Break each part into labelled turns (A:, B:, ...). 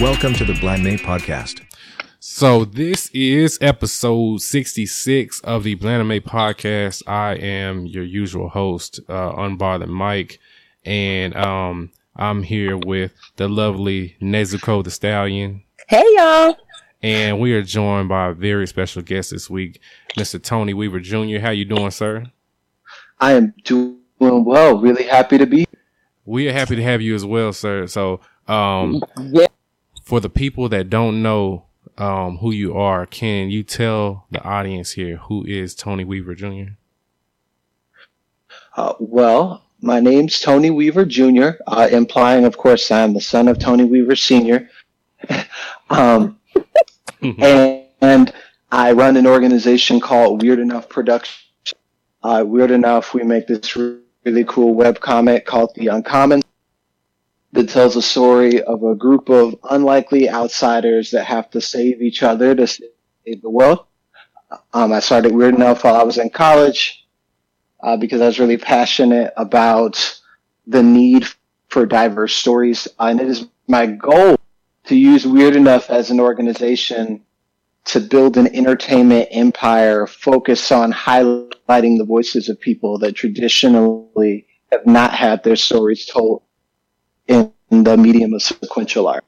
A: Welcome to the Blind May podcast.
B: So this is episode 66 of the Blaname podcast. I am your usual host, uh, Unbothered Mike, and um, I'm here with the lovely Nezuko the Stallion,
C: Hey y'all.
B: and we are joined by a very special guest this week, Mr. Tony Weaver Jr. How you doing, sir?
D: I am doing well. Really happy to be.
B: We are happy to have you as well, sir. So, um,
C: Yeah.
B: For the people that don't know um, who you are, can you tell the audience here who is Tony Weaver Jr.?
D: Uh, well, my name's Tony Weaver Jr., uh, implying, of course, I'm the son of Tony Weaver Sr. um, and, and I run an organization called Weird Enough Production. Uh, Weird Enough, we make this really cool web comic called The Uncommon that tells a story of a group of unlikely outsiders that have to save each other to save the world. Um, I started Weird Enough while I was in college uh, because I was really passionate about the need for diverse stories. And it is my goal to use Weird Enough as an organization to build an entertainment empire focused on highlighting the voices of people that traditionally have not had their stories told in the medium of sequential art.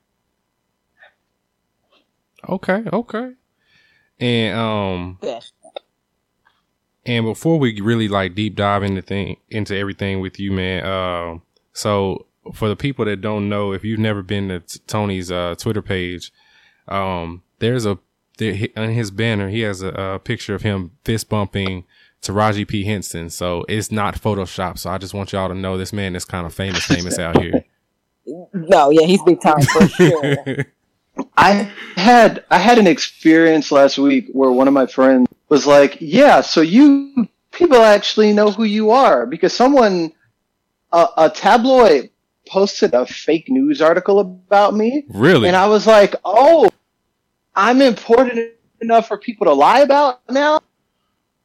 B: Okay, okay. And um
C: Yes.
B: and before we really like deep dive into thing into everything with you, man, um so for the people that don't know, if you've never been to t- Tony's uh Twitter page, um there's a there, on his banner he has a, a picture of him fist bumping Taraji P Henson. So it's not Photoshop. So I just want y'all to know this man is kind of famous, famous out here.
C: No, yeah, he's big time for sure.
D: I had I had an experience last week where one of my friends was like, "Yeah, so you people actually know who you are because someone a, a tabloid posted a fake news article about me,
B: really?
D: and I was like, "Oh, I'm important enough for people to lie about now."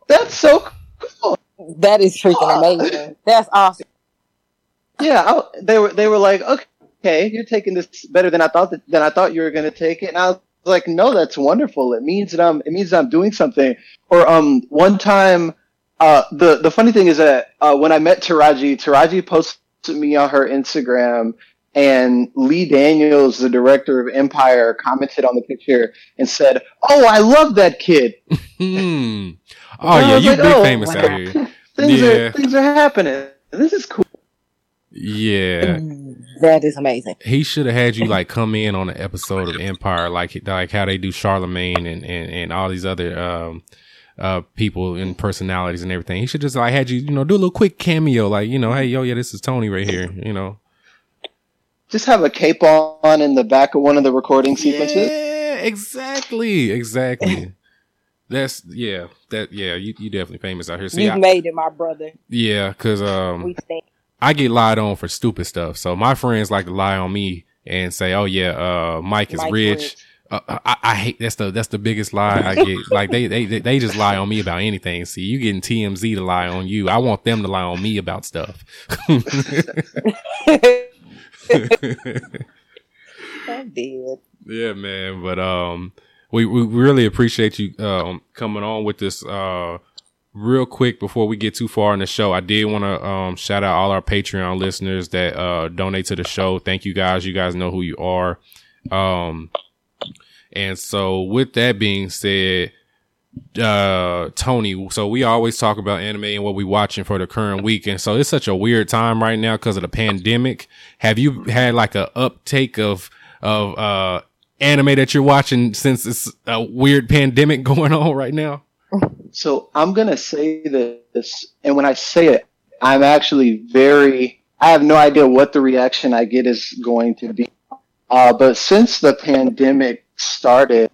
D: That's so cool.
C: that is freaking amazing. That's awesome.
D: Yeah, I, they were they were like, okay, you're taking this better than I thought that, than I thought you were going to take it, and I was like, no, that's wonderful. It means that I'm it means that I'm doing something. Or um, one time, uh, the the funny thing is that uh, when I met Taraji, Taraji posted me on her Instagram. And Lee Daniels, the director of Empire, commented on the picture and said, "Oh, I love that kid."
B: Hmm. Oh yeah, you
D: like,
B: big
D: "Oh,
B: famous
D: wow.
B: out here.
D: things
B: Yeah.
D: are things are happening. This is cool.
B: Yeah.
C: That is amazing.
B: He should have had you like come in on an episode of Empire, like like how they do Charlemagne and, and, and all these other um uh people and personalities and everything. He should just like had you, you know, do a little quick cameo, like, you know, hey yo, yeah, this is Tony right here, you know.
D: Just have a cape on in the back of one of the recording sequences.
B: Yeah, exactly. Exactly. That's yeah, that yeah, you you definitely famous out here. See,
C: You've
B: I,
C: made it, my brother.
B: yeah, cause um
C: We stand.
B: I get lied on for stupid stuff. So my friends like to lie on me and say, "Oh yeah, uh, Mike is
C: Mike
B: rich."
C: rich.
B: Uh, I, I hate that's the that's the biggest lie I get. like they, they they just lie on me about anything. See, you getting TMZ to lie on you. I want them to lie on me about stuff.
C: I did.
B: yeah, man. But um, we we really appreciate you um coming on with this uh real quick before we get too far in the show, I did want to um, shout out all our Patreon listeners that uh, donate to the show. Thank you guys. You guys know who you are. Um, and so, with that being said, uh, Tony, so we always talk about anime and what we watching for the current week, and so it's such a weird time right now because of the pandemic. Have you had like a uptake of of uh anime that you're watching since it's a weird pandemic going on right now?
D: So I'm gonna say this, and when I say it, I'm actually very. I have no idea what the reaction I get is going to be. Uh, but since the pandemic started,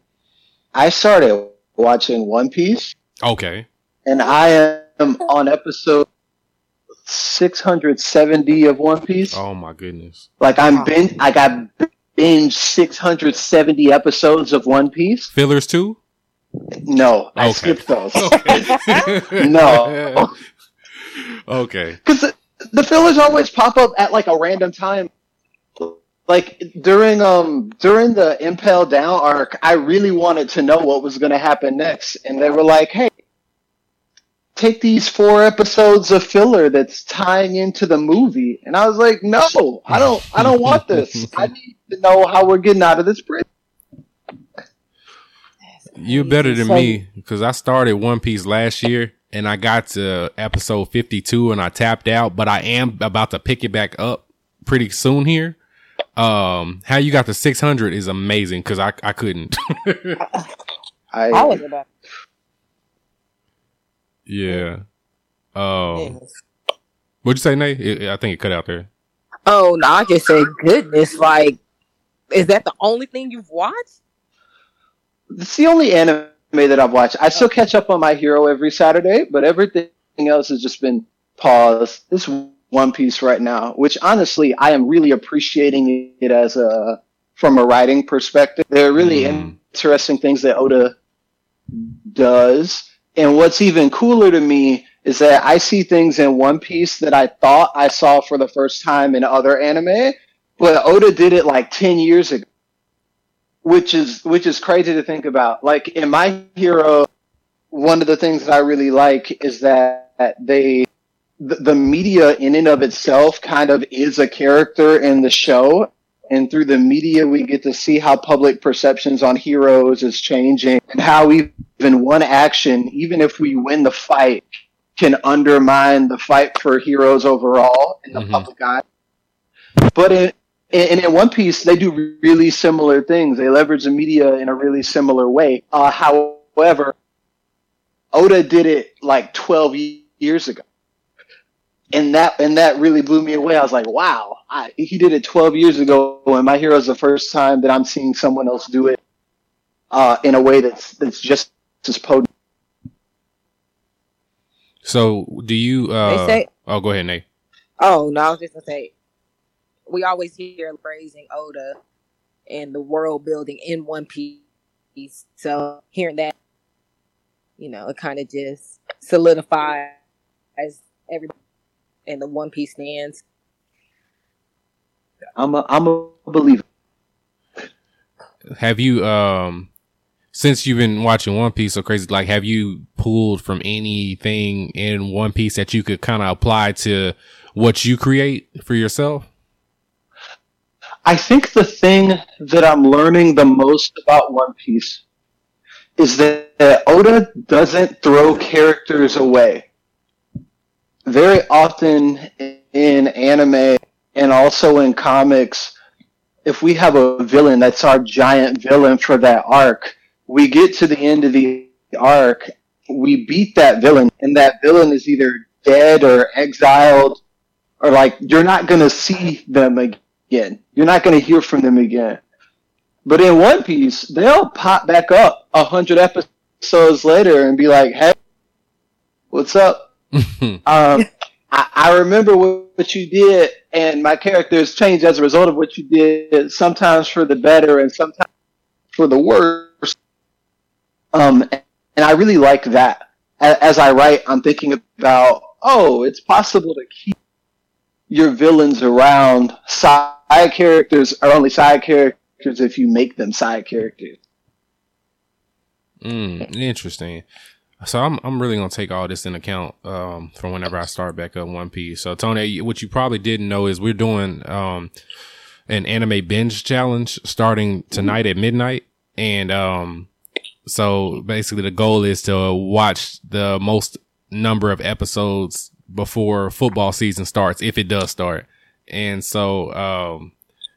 D: I started watching One Piece,
B: Okay.
D: and I am on episode 670 of One Piece.
B: Oh my goodness.
D: Like I'm bin, I got binge 670 episodes of One Piece.
B: Fillers too?
D: No, I
B: Okay.
D: skipped those.
B: Okay.
D: No.
B: okay.
D: because the, the fillers always pop up at like a random time. Like during um during the Impel Down arc, I really wanted to know what was going to happen next, and they were like, "Hey, take these four episodes of filler that's tying into the movie," and I was like, "No, I don't, I don't want this. I need to know how we're getting out of this bridge."
B: You're better than
C: So-
B: me because I started One Piece last year and I got to episode 52 and I tapped out, but I am about to pick it back up pretty soon here. Um, how you got to 600 is amazing because I, I couldn't.
D: I,
C: I was about.
B: yeah. Um, what'd you say, Nate? It- I think it cut out there.
C: Oh no! I just said, goodness, like, is that the only thing you've watched?
D: It's the only anime that I've watched. I still catch up on My Hero every Saturday, but everything else has just been paused. This One Piece right now, which honestly I am really appreciating it as a from a writing perspective. There are really
B: Mm.
D: interesting things that Oda does, and what's even cooler to me is that I see things in One Piece that I thought I saw for the first time in other anime, but Oda did it like ten years ago which is which is crazy to think about. Like in My Hero, one of the things that I really like is that they the, the media in and of itself kind of is a character in the show. And through the media, we get to see how public perceptions on heroes is changing and how even one action, even if we win the fight, can undermine the fight for heroes overall in the
B: Mhm.
D: public eye. But in, and in One Piece, they do really similar things. They leverage the media in a really similar way. Uh, however, Oda did it like 12 years ago. And that, and that really blew me away. I was like, wow, I, he did it 12 years ago. And My Hero is the first time that I'm seeing someone else do it, uh, in a way that's, that's just as potent.
B: So do you, uh,
C: They say-
B: oh, go ahead, Nate.
C: Oh no! I was just gonna say, we always hear praising Oda and the world building in One Piece. So hearing that, you know, it kind of just solidifies every and the One Piece stands.
D: I'm a, I'm a believer.
B: Have you, um, since you've been watching One Piece so crazy, like, have you pulled from anything in One Piece that you could kind of apply to what you create for yourself?
D: I think the thing that I'm learning the most about One Piece is that, Oda doesn't throw characters away. Very often in anime and also in comics, if we have a villain that's our giant villain for that arc, we get to the end of the arc, we beat that villain, and that villain is either dead or exiled, or like you're not gonna see them again. You're not gonna hear from them again. But in One Piece, they'll pop back up a hundred episodes later and be like, "Hey, what's up?" um, I, I remember what, what you did, and my characters changed as a result of what you did. Sometimes for the better, and sometimes for the worse. Um, and I really like that. A- As I write, I'm thinking about, oh, it's possible to keep your villains around. Side characters are only side characters if you make them side characters.
B: Mm, interesting. So I'm I'm really gonna take all this in account um for whenever I start back up One Piece. So Tony, what you probably didn't know is we're doing um an anime binge challenge starting tonight at midnight, and um so basically the goal is to watch the most number of episodes before football season starts, if it does start. And so um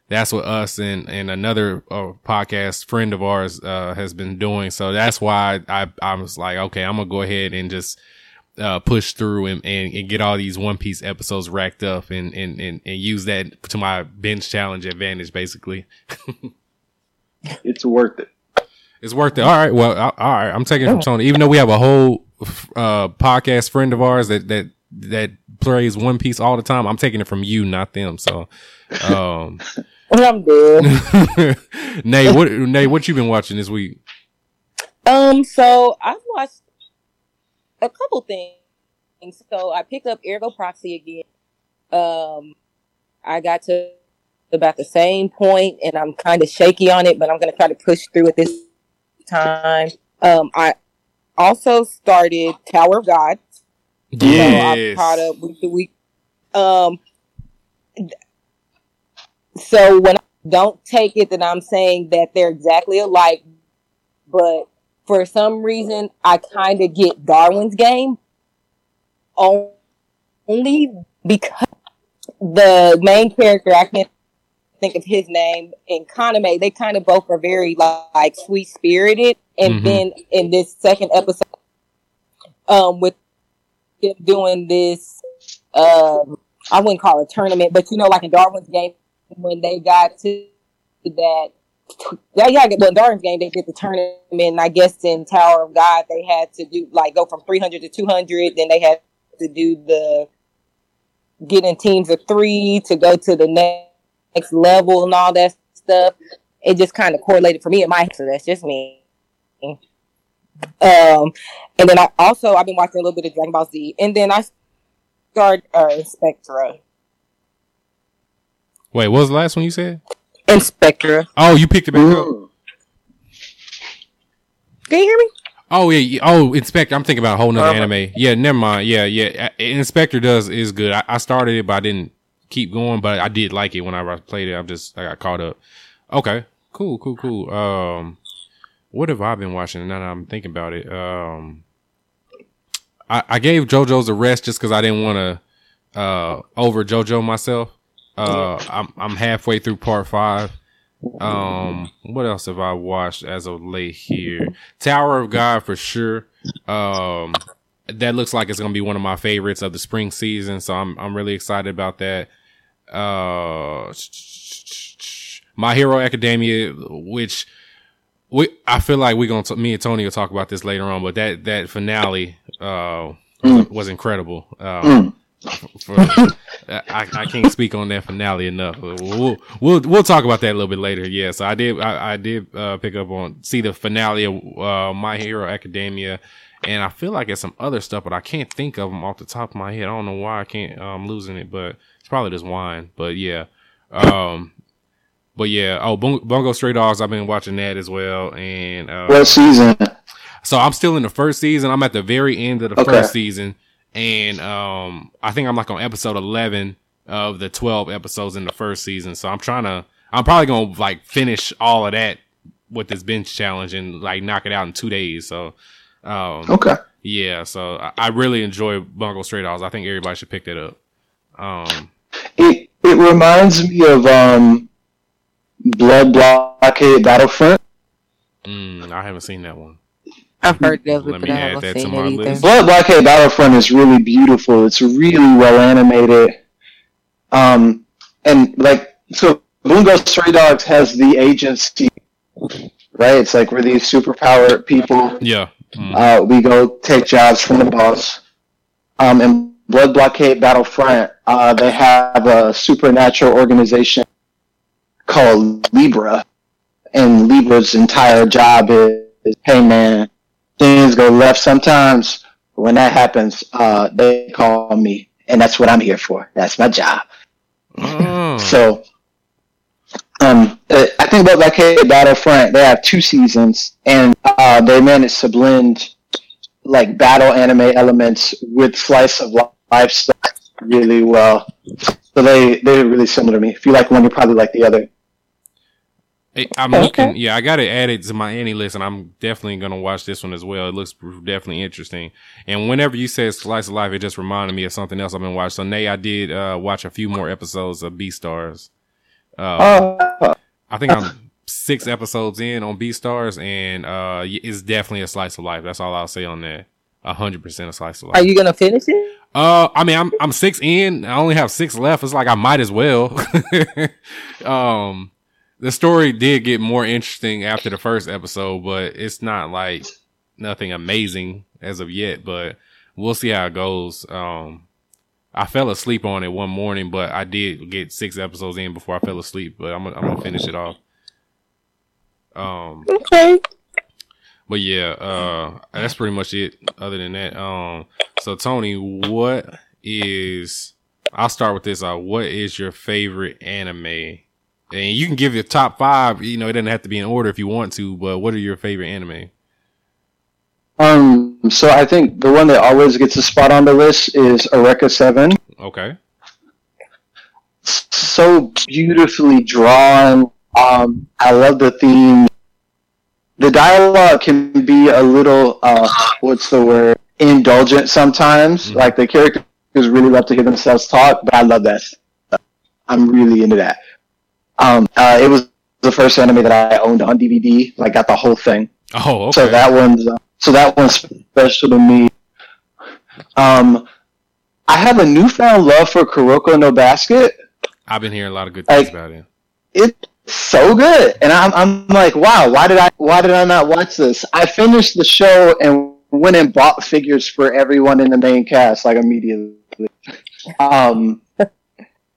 B: that's what us and and another uh, podcast friend of ours uh, has been doing. So that's why I I was like, okay, I'm gonna go ahead and just uh, push through and, and, and get all these One Piece episodes racked up and, and, and, and use that to my binge challenge advantage, basically.
D: It's worth it.
B: It's worth it. All right. Well, all right. I'm taking it from Tony, even though we have a whole uh, podcast friend of ours that that that plays One Piece all the time. I'm taking it from you, not them. So, um,
C: I'm dead.
B: Nay, what Nay, what you been watching this week?
C: Um, so I've watched a couple things. So I picked up Ergo Proxy again. Um, I got to about the same point, and I'm kind of shaky on it, but I'm gonna try to push through it this time. Um, I also started Tower of God. So I'm
B: Yes.
C: caught up week to week. Um, so when I don't take it that I'm saying that they're exactly alike, but for some reason I kind of get Darwin's game on- only because the main character I can't think of his name and Kaname they kind of both are very like sweet spirited and
B: Mhm.
C: then in this second episode um with them doing this um I wouldn't call it a tournament but you know like in Darwin's game when they got to that yeah, yeah, well, in Darwin's game, they did the tournament. I guess in Tower of God, they had to do like go from 300 to 200. Then they had to do the get in teams of three to go to the next, level and all that stuff. It just kind of correlated for me and my so that's just me. Um, and then I also I've been watching a little bit of Dragon Ball Z, and then I started uh, Spectra.
B: Wait, what was the last one you said?
C: Inspector.
B: Oh, you picked it back up.
D: Mm.
C: can you hear me?
B: Oh yeah. Oh, Inspector. I'm thinking about a whole nother
C: Uh-huh.
B: anime. Yeah, never mind. Yeah, yeah. Inspector does is good. I, I started it, but I didn't keep going. But I did like it when I played it. I'm just I got caught up. Okay, cool, cool, cool. Um, what have I been watching? Now that I'm thinking about it, um, I, I gave JoJo's a rest just because I didn't want to uh over JoJo myself. Uh, I'm I'm halfway through part five. Um, what else have I watched as of late here? Tower of God for sure. Um, that looks like it's gonna be one of my favorites of the spring season, so I'm I'm really excited about that. Uh, My Hero Academia, which we I feel like we're gonna t- me and Tony will talk about this later on, but that that finale uh was, was incredible. Um, for, I, I can't speak on that finale enough. We'll, we'll we'll talk about that a little bit later. Yeah, so I did I, I did uh, pick up on see the finale of uh, My Hero Academia, and I feel like it's some other stuff, but I can't think of them off the top of my head. I don't know why I can't. I'm losing it, but it's probably just wine. But yeah, um, but yeah. Oh, Bungo Stray Dogs. I've been watching that as well, and uh,
D: What season?
B: so I'm still in the first season. I'm at the very end of the
D: Okay.
B: first season, and um, I think I'm like on episode 11 of the 12 episodes in the first season. So I'm trying to. I'm probably gonna like finish all of that with this bench challenge and like knock it out in two days. So, um,
D: Okay.
B: yeah. So I, I really enjoy Bungo Stray Dogs. I think everybody should pick that up. Um,
D: It it reminds me of um, Blood Blockade Battlefront.
B: mm, I haven't seen that one.
C: I've heard of it,
B: Let
C: but
B: me
C: I
B: add
C: haven't
B: that to
C: seen
B: my
C: it either.
B: list.
D: Blood Blockade Battlefront is really beautiful. It's really well animated. Um, and like so, Bungo Stray Dogs has the agency, right? It's like we're these superpowered people.
B: Yeah. Mm.
D: Uh, we go take jobs from the boss. Um, in Blood Blockade Battlefront, uh, they have a supernatural organization called Libra, and Libra's entire job is, is hey man, things go left sometimes. When that happens, uh, they call me, and that's what I'm here for. That's my job.
B: Oh.
D: So, um, uh, I think about Blockade Battlefront. They have two seasons, and uh, they managed to blend like battle anime elements with slice of life stuff really well. So they they're really similar to me. If you like one, you probably like the other.
B: I'm looking. Yeah, I got to add it added to my Annie list, and I'm definitely gonna watch this one as well. It looks definitely interesting. And whenever you said slice of life, it just reminded me of something else I've been watching. So, Nay, I did uh, watch a few more episodes of Beastars. Uh,
D: Uh,
B: I think I'm six episodes in on Beastars, and uh, it's definitely a slice of life. That's all I'll say on that. A hundred percent a slice of life.
C: Are you gonna finish it?
B: Uh, I mean, I'm I'm six in. I only have six left. It's like I might as well. um, the story did get more interesting after the first episode, but it's not like nothing amazing as of yet. But we'll see how it goes. Um, I fell asleep on it one morning, but I did get six episodes in before I fell asleep. But I'm I'm gonna finish it off. Um,
C: Okay.
B: but yeah, uh, that's pretty much it. Other than that, um, so Tony, what is? I'll start with this. Uh, what is your favorite anime? And you can give your top five. You know, it doesn't have to be in order if you want to. But what are your favorite anime?
D: Um, so I think the one that always gets a spot on the list is Eureka Seven.
B: Okay.
D: so beautifully drawn. Um, I love the theme. The dialogue can be a little, uh, what's the word, indulgent sometimes.
B: Mhm.
D: Like the characters really love to hear themselves talk, but I love that. I'm really into that. Um, uh, it was the first anime that I owned on DVD. Like, got the whole thing.
B: Oh, okay.
D: So that one's uh, so that one's special to me. Um, I have a newfound love for Kuroko no Basket.
B: I've been hearing a lot of good things
D: like-
B: about it.
D: It's so good, and I'm I'm like, wow, why did I why did I not watch this? I finished the show and went and bought figures for everyone in the main cast like immediately. Um,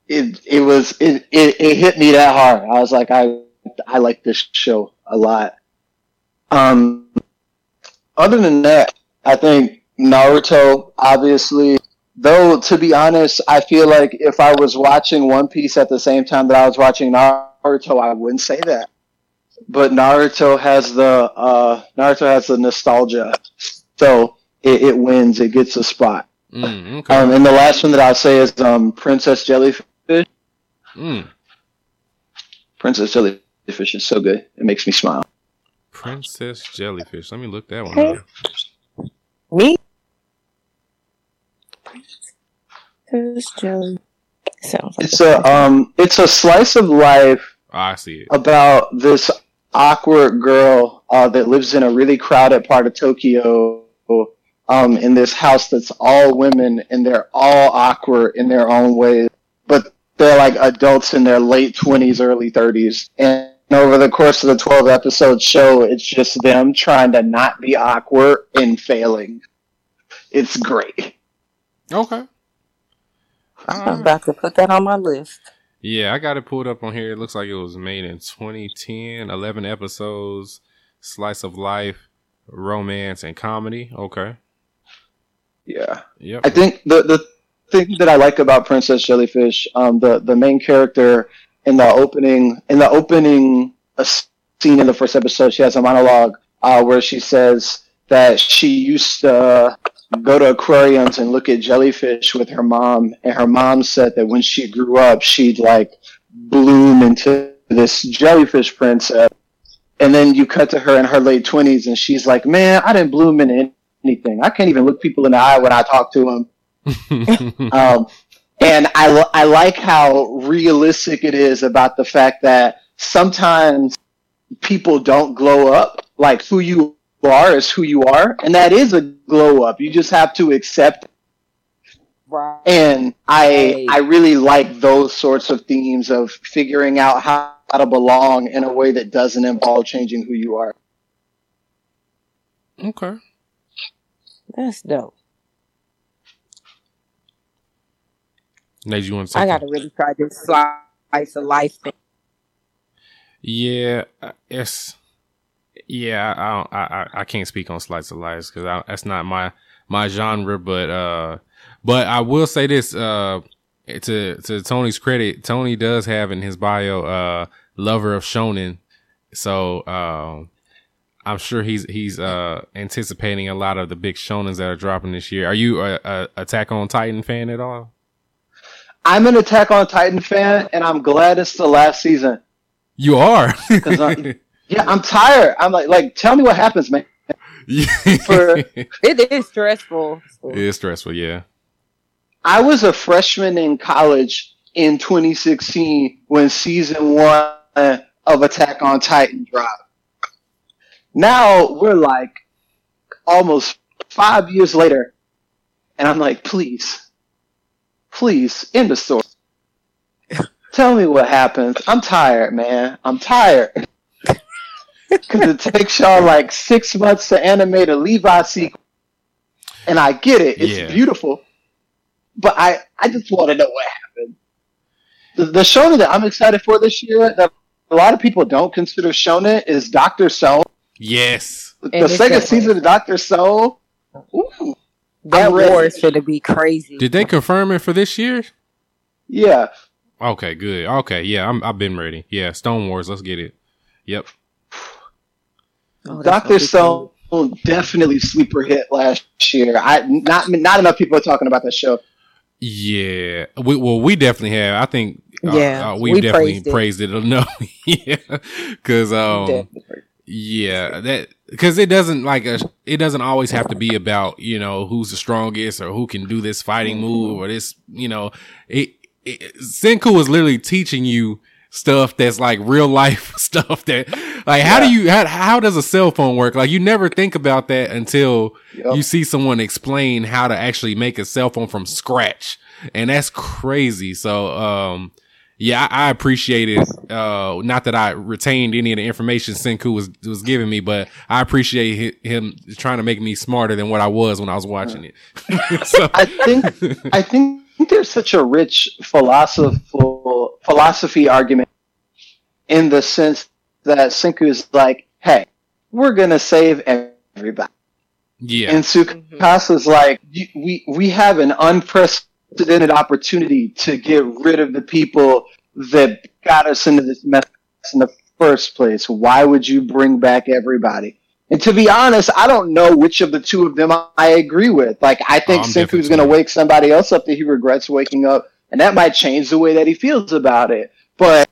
D: it it was it, it it hit me that hard. I was like, I I like this show a lot. Um, other than that, I think Naruto, obviously. Though, to be honest, I feel like if I was watching One Piece at the same time that I was watching Naruto, I wouldn't say that. But Naruto has the uh, Naruto has the nostalgia, so it, it wins. It gets a spot.
B: Mm, okay.
D: Um, and the last one that I'll say is um, Princess Jellyfish.
B: Mm.
D: Princess Jellyfish is so good. It makes me smile.
B: Princess Jellyfish. Let me look that one
C: Okay.
B: up.
C: Me? There's jelly. Sounds like
D: It's a um, it's a slice of life
B: Oh, I see it.
D: about this awkward girl uh, that lives in a really crowded part of Tokyo um, in this house that's all women and they're all awkward in their own ways, but they're like adults in their late 20s, early 30s. And over the course of the 12 episode show, it's just them trying to not be awkward and failing. It's great.
B: Okay.
C: I'm about to put that on my list.
B: Yeah, I got it pulled up on here. It looks like it was made in 2010, 11 episodes, slice of life, romance, and comedy. Okay.
D: Yeah.
B: Yep.
D: I think the the thing that I like about Princess Jellyfish, um, the the main character in the opening in the opening uh, scene in the first episode, she has a monologue uh, where she says that she used to go to aquariums and look at jellyfish with her mom, and her mom said that when she grew up, she'd like bloom into this jellyfish princess. And then you cut to her in her late twenties, and she's like, "Man, I didn't bloom into anything. I can't even look people in the eye when I talk to them." Um, and I, I like how realistic it is about the fact that sometimes people don't glow up. Like who you are is who you are, and that is a glow up. You just have to accept.
C: Right.
D: And I I really like those sorts of themes of figuring out how to belong in a way that doesn't involve changing who you are.
B: okay.
C: That's dope.
B: Nate, you want to
C: I gotta really try this slice of life thing.
B: Yeah, uh, it's yeah. I don't, I I I can't speak on slice of life because that's not my my genre. But uh, but I will say this uh, to to Tony's credit, Tony does have in his bio uh, lover of shonen. So um, I'm sure he's he's uh anticipating a lot of the big shonens that are dropping this year. Are you a, a Attack on Titan fan at all?
D: I'm an Attack on Titan fan, and I'm glad it's the last season.
B: You are.
D: I- Yeah, I'm tired. I'm like, like, tell me what happens, man. For-
C: It is stressful.
B: it's stressful, yeah.
D: I was a freshman in college in 2016 when season one of Attack on Titan dropped. Now we're like almost five years later, and I'm like, please, please, end the story. Tell me what happens. I'm tired, man. I'm tired. Because it takes y'all like six months to animate a Levi sequence. And I get it. It's
B: Yeah.
D: beautiful. But I, I just want to know what happened. The, the shonen that I'm excited for this year that a lot of people don't consider shonen is Doctor Stone.
B: Yes.
D: The
C: And
D: second season of Doctor Stone. Ooh,
C: That war is going to be crazy.
B: Did they confirm it for this year?
D: yeah.
B: Okay, good. Okay, yeah, I'm, I've been ready. Yeah, Stone Wars. Let's get it. Yep.
C: Oh,
D: Doctor
C: gonna be
D: Stone definitely sleeper hit last year. I not not enough people are talking about that show.
B: Yeah. We, well, we definitely have. I think. Uh,
C: Yeah,
B: uh, we've
C: we
B: definitely
C: praised
B: praised
C: it.
B: it. No, yeah, because um,
C: Definitely.
B: Yeah, that because it doesn't like a, it doesn't always have to be about you know who's the strongest or who can do this fighting move or this you know it, it Senku is literally teaching you stuff that's like real life stuff that like how do you how, how does a cell phone work? Like you never think about that until
D: Yep.
B: you see someone explain how to actually make a cell phone from scratch. And that's crazy. So um yeah, I, I appreciate it. Uh, not that I retained any of the information Senku was was giving me, but I appreciate hi- him trying to make me smarter than what I was when I was watching it. so,
D: I think I think there's such a rich philosophical philosophy argument in the sense that Senku is like, hey, we're gonna save everybody.
B: yeah,
D: And Tsukasa's like, we we have an unprecedented opportunity to get rid of the people that got us into this mess in the first place. Why would you bring back everybody? And to be honest, I don't know which of the two of them I agree with. Like, I think Senku's going to wake somebody else up that he regrets waking up, and that might change the way that he feels about it. But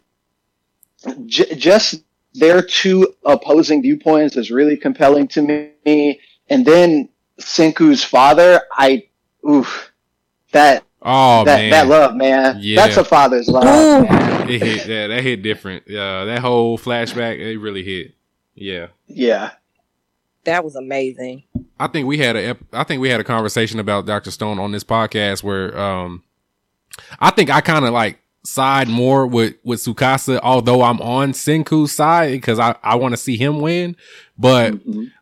D: j- just their two opposing viewpoints is really compelling to me. And then Senku's father, I, oof, that
B: oh
D: that
B: man,
D: that love, man,
B: Yeah.
D: that's a father's love.
C: Ooh.
B: it hit that that hit different. Uh, that whole flashback, it really hit. Yeah,
D: Yeah,
C: That was amazing.
B: I think we had a. I think we had a conversation about Doctor Stone on this podcast where um I think I kind of like side more with with Tsukasa although I'm on Senku's side because I I want to see him win but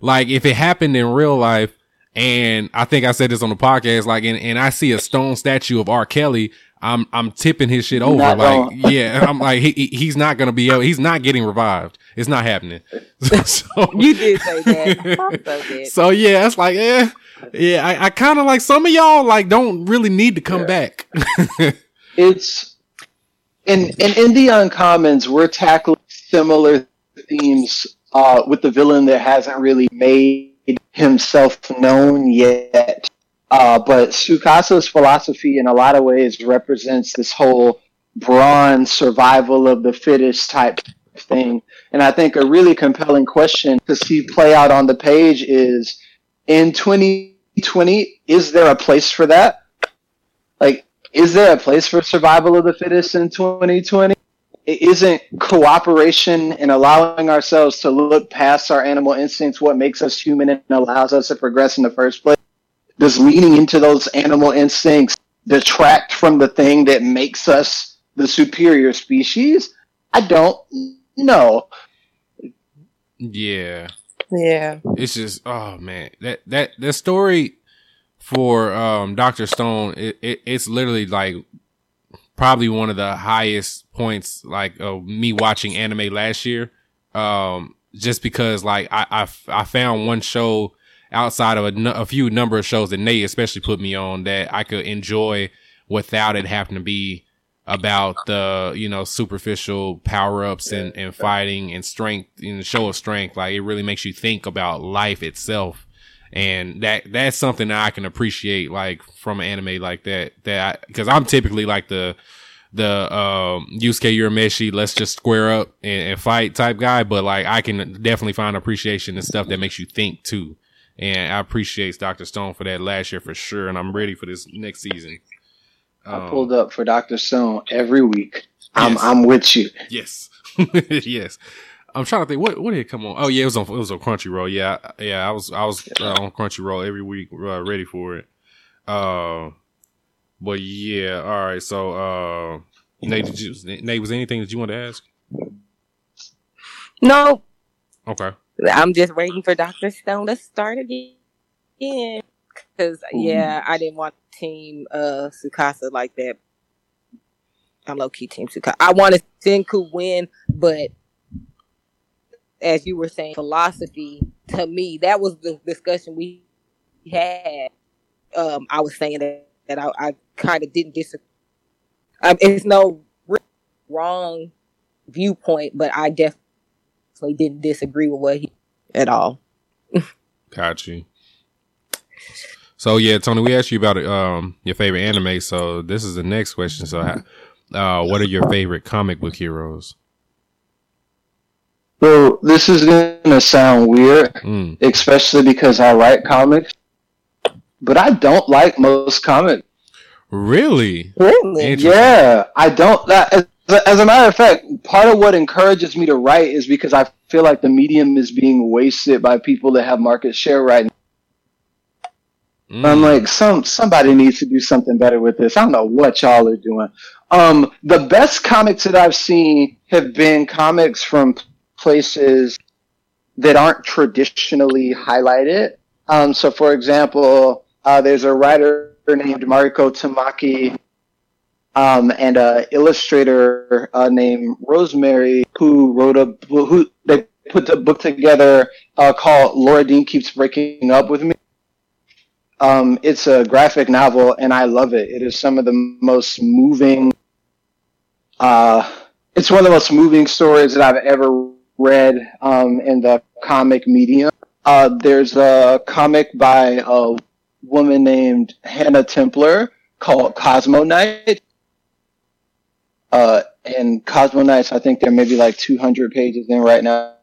B: like if it happened in real life and I think I said this on the podcast like and, and I see a stone statue of R Kelly I'm I'm tipping his shit over
D: Not
B: like yeah I'm like he, he- he's not gonna be able he's not getting revived it's not happening so
C: You did say that. So
B: so yeah, it's like, eh, yeah, I, I kind of like some of y'all like don't really need to come back.
D: it's in in Indie Uncommons. We're tackling similar themes uh, with the villain that hasn't really made himself known yet. Uh, but Tsukasa's philosophy, in a lot of ways, represents this whole bronze survival of the fittest type thing. And I think a really compelling question to see play out on the page is in 2020, is there a place for that? Like, is there a place for survival of the fittest in 2020? It isn't cooperation and allowing ourselves to look past our animal instincts what makes us human and allows us to progress in the first place. Does leaning into those animal instincts detract from the thing that makes us the superior species? I don't know.
B: yeah,
C: Yeah.
B: it's just oh man, that that that story for um Doctor Stone, it, it it's literally like probably one of the highest points like of me watching anime last year. Um, just because like I I, I found one show outside of a, a few number of shows that Nate especially put me on that I could enjoy without it having to be about the you know superficial power ups and, and fighting and strength in the show of strength. Like it really makes you think about life itself, and that that's something that I can appreciate like from an anime like that. That because I'm typically like the the um Yusuke Urameshi, let's just square up and, and fight type guy, but like I can definitely find appreciation in stuff that makes you think too. And I appreciate Dr. Stone for that last year for sure, and I'm ready for this next season.
D: I
B: Um,
D: pulled up for Dr. Stone every week. I'm. I'm with you.
B: Yes. yes. I'm trying to think what what did it come on? Oh yeah, it was on it was on Crunchyroll. Yeah, yeah, I was I was uh, on Crunchyroll every week, uh, ready for it. Uh, but yeah, all right. So, uh, Nate, did you, Nate, was there anything that you want to ask?
C: No,
B: Okay.
C: I'm just waiting for Doctor Stone to start again. Because yeah, I didn't want Team uh Tsukasa like that. I'm low key Team Tsukasa. I wanted Senku win, but as you were saying, philosophy to me that was the discussion we had. Um, I was saying that that I, I kind of didn't disagree. Um, it's no wrong viewpoint, but I definitely didn't disagree with what he at all.
B: Got you. So yeah, Tony, we asked you about um your favorite anime. So this is the next question. So, uh, what are your favorite comic book heroes?
D: So this is gonna sound weird,
B: Mm.
D: especially because I write comics, but I don't like most comics.
B: Really?
C: Really?
D: Yeah, I don't. That, as, as a matter of fact, part of what encourages me to write is because I feel like the medium is being wasted by people that have market share right now.
B: Mm.
D: I'm like, some somebody needs to do something better with this. I don't know what y'all are doing. Um, the best comics that I've seen have been comics from places that aren't traditionally highlighted. Um, so, for example, uh, there's a writer named Mariko Tamaki um, and an illustrator uh, named Rosemary who wrote a who they put the book together uh, called Laura Dean keeps breaking up with me. Um, it's a graphic novel, and I love it. It is some of the most moving. Uh, it's one of the most moving stories that I've ever read um, in the comic medium. Uh, there's a comic by a woman named Hannah Templer called Cosmo Knight. Uh, and Cosmo Knights, I think there may be like 200 pages in right now.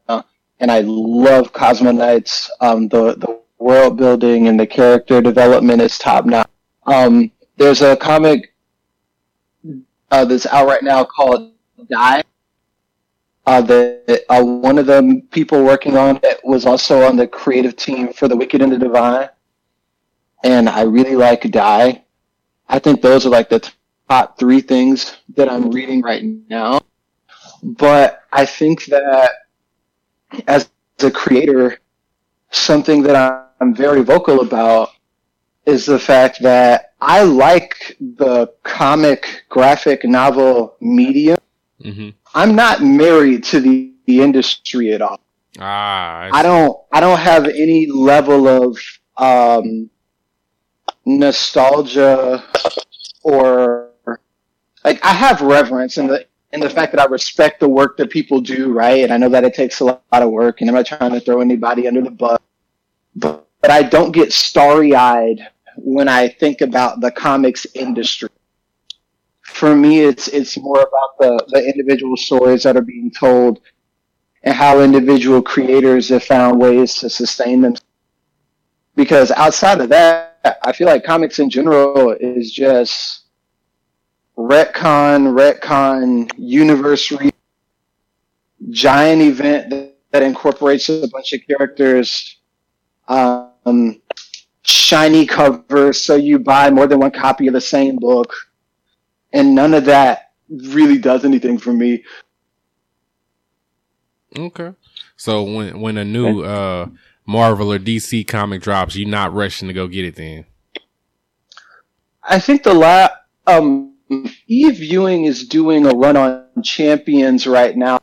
D: And I love Cosmo Knights. Um, the, the world building and the character development is top notch. Um, there's a comic uh, that's out right now called Die. Uh, the, uh, one of the people working on it was also on the creative team for The Wicked and the Divine. And I really like Die. I think those are like the top three things that I'm reading right now. But I think that as a creator, something that I'm very vocal about is the fact that I like the comic graphic novel medium.
B: hmm
D: I'm not married to the, the industry at all.
B: Ah,
D: I don't I don't have any level of um, nostalgia or like I have reverence in the in the fact that I respect the work that people do, right? And I know that it takes a lot of work, and I'm not trying to throw anybody under the bus, but, but I don't get starry eyed when I think about the comics industry. For me, it's it's more about the the individual stories that are being told and how individual creators have found ways to sustain them. Because outside of that, I feel like comics in general is just retcon, retcon, universe giant event that, that incorporates a bunch of characters, um, shiny covers, so you buy more than one copy of the same book, and none of that really does anything for me.
B: Okay. So when when a new uh Marvel or DC comic drops, you're not rushing to go get it then.
D: I think the la um Eve Ewing is doing a run on Champions right now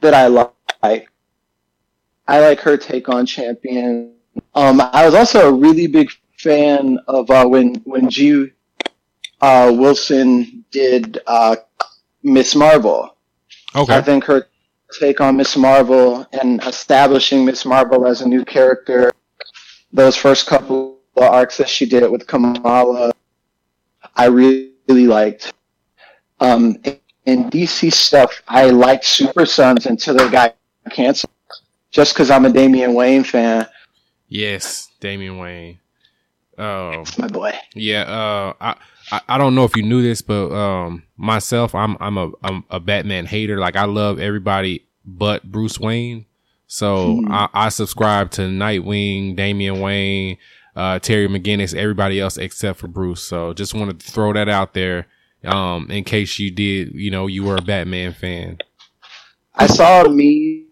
D: that I like. I like her take on Champion. Um, I was also a really big fan of uh, when when G uh, Wilson did uh, Miss Marvel.
B: Okay.
D: I think her take on Miss Marvel and establishing Miss Marvel as a new character, those first couple of arcs that she did with Kamala, I really, really liked. Um, in DC stuff, I liked Super Sons until they got canceled. Just because I'm a Damian Wayne fan,
B: Yes, Damian Wayne. Oh,
D: my boy.
B: yeah. Uh, I, I I don't know if you knew this, but um, myself, I'm I'm a I'm a Batman hater. Like I love everybody but Bruce Wayne. So
D: Hmm.
B: I, I subscribe to Nightwing, Damian Wayne, uh, Terry McGinnis, everybody else except for Bruce. So just wanted to throw that out there, um, in case you did, you know, you were a Batman fan.
D: I saw a meme,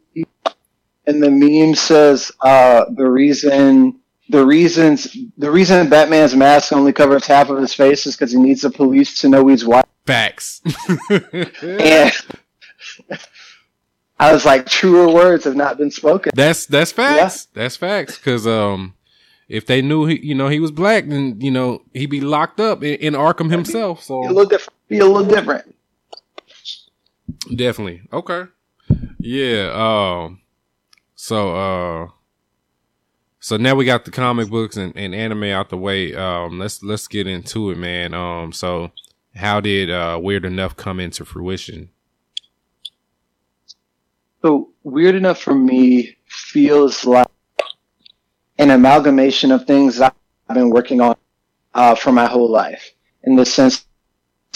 D: and the meme says uh, the reason the reasons the reason Batman's mask only covers half of his face is because he needs the police to know he's white.
B: Facts.
D: And I was like, truer words have not been spoken.
B: That's that's facts. That's facts. Because um, if they knew he, you know, he was black, then you know he'd be locked up in, in Arkham himself.
D: Be a
B: So
D: little different. Be a little different.
B: definitely okay. Yeah. Um. So uh. So now we got the comic books and, and anime out the way. Um. Let's let's get into it, man. Um. So how did uh Weird Enough come into fruition?
D: So weird enough for me feels like an amalgamation of things I've been working on uh, for my whole life. In the sense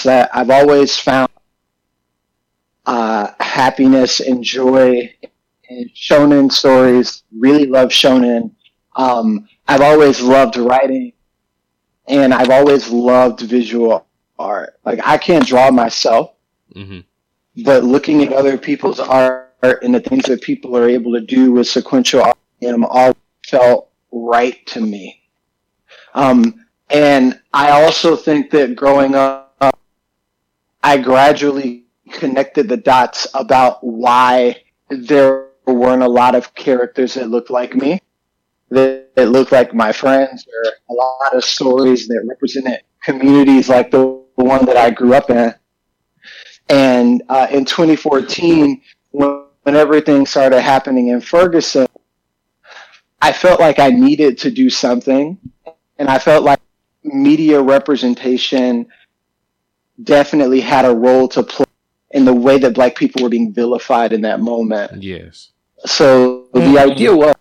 D: that I've always found uh, happiness and joy in shonen stories. Really love shonen. Um, I've always loved writing, and I've always loved visual art. Like I can't draw myself,
B: hmm
D: but looking at other people's art and the things that people are able to do with sequential art um, all felt right to me. Um, and I also think that growing up, I gradually connected the dots about why there weren't a lot of characters that looked like me, that, that looked like my friends, or a lot of stories that represented communities like the one that I grew up in. And uh, in 2014, when, when everything started happening in Ferguson, I felt like I needed to do something. And I felt like media representation definitely had a role to play in the way that black people were being vilified in that moment.
B: Yes.
D: So the idea was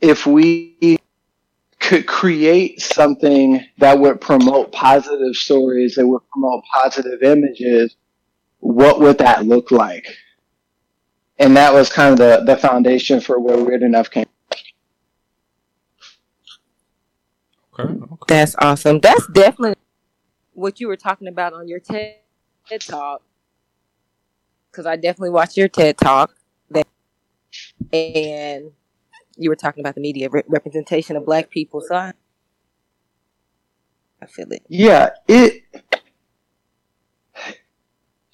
D: if we could create something that would promote positive stories, that would promote positive images, what would that look like? And that was kind of the, the foundation for where Weird Enough came.
B: Okay. okay.
C: That's awesome. That's definitely what you were talking about on your TED talk. Because I definitely watched your TED talk, and you were talking about the media re- representation of Black people. So I, I feel it.
D: Yeah, it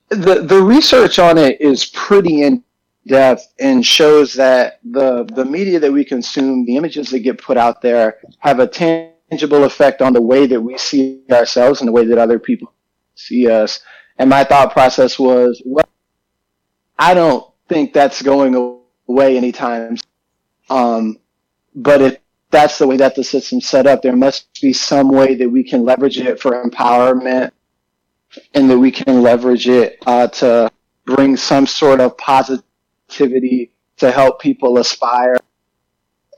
D: the the research on it is pretty in depth and shows that the the media that we consume, the images that get put out there, have a tangible effect on the way that we see ourselves and the way that other people see us. And my thought process was, well, I don't think that's going away anytime. Um, but if that's the way that the system's set up, there must be some way that we can leverage it for empowerment and that we can leverage it uh, to bring some sort of positivity to help people aspire.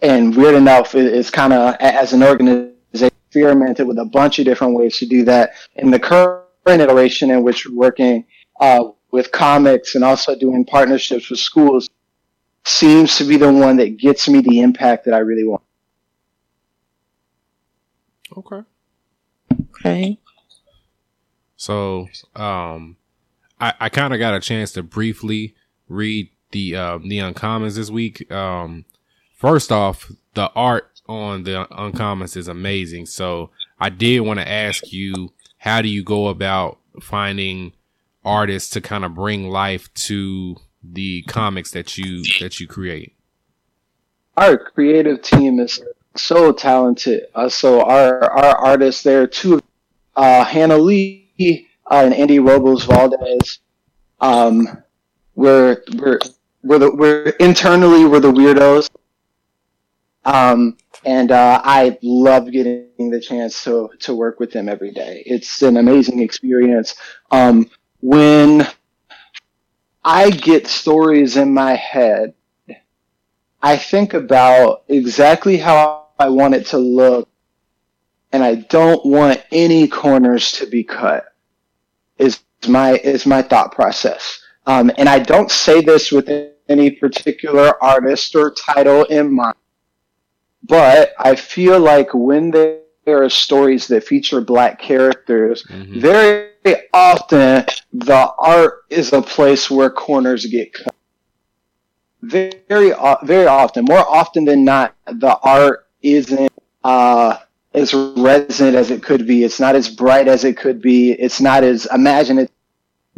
D: And weird enough, it's kind of as an organization experimented with a bunch of different ways to do that. In the current iteration in which we're working uh, with comics and also doing partnerships with schools, seems to be the one that gets me the impact that I really want.
B: Okay.
C: Okay.
B: So, um, I, I kind of got a chance to briefly read the uh, the uncommons this week. Um, first off, the art on the uncommons is amazing. So, I did want to ask you, how do you go about finding artists to kind of bring life to the comics that you that you create?
D: our creative team is so talented. Uh, so our our artists there, two, uh, Hannah Lee uh, and Andy Robles Valdez. Um, we're we're we're the we're internally we're the weirdos. Um, and uh, I love getting the chance to to work with them every day. It's an amazing experience. Um, when I get stories in my head I think about exactly how I want it to look, and I don't want any corners to be cut. Is my is my thought process, um, and I don't say this with any particular artist or title in mind. But I feel like when there are stories that feature black characters,
B: Mhm.
D: very often the art is a place where corners get cut. Very, very often, more often than not, the art isn't uh, as resonant as it could be. It's not as bright as it could be. It's not as imaginative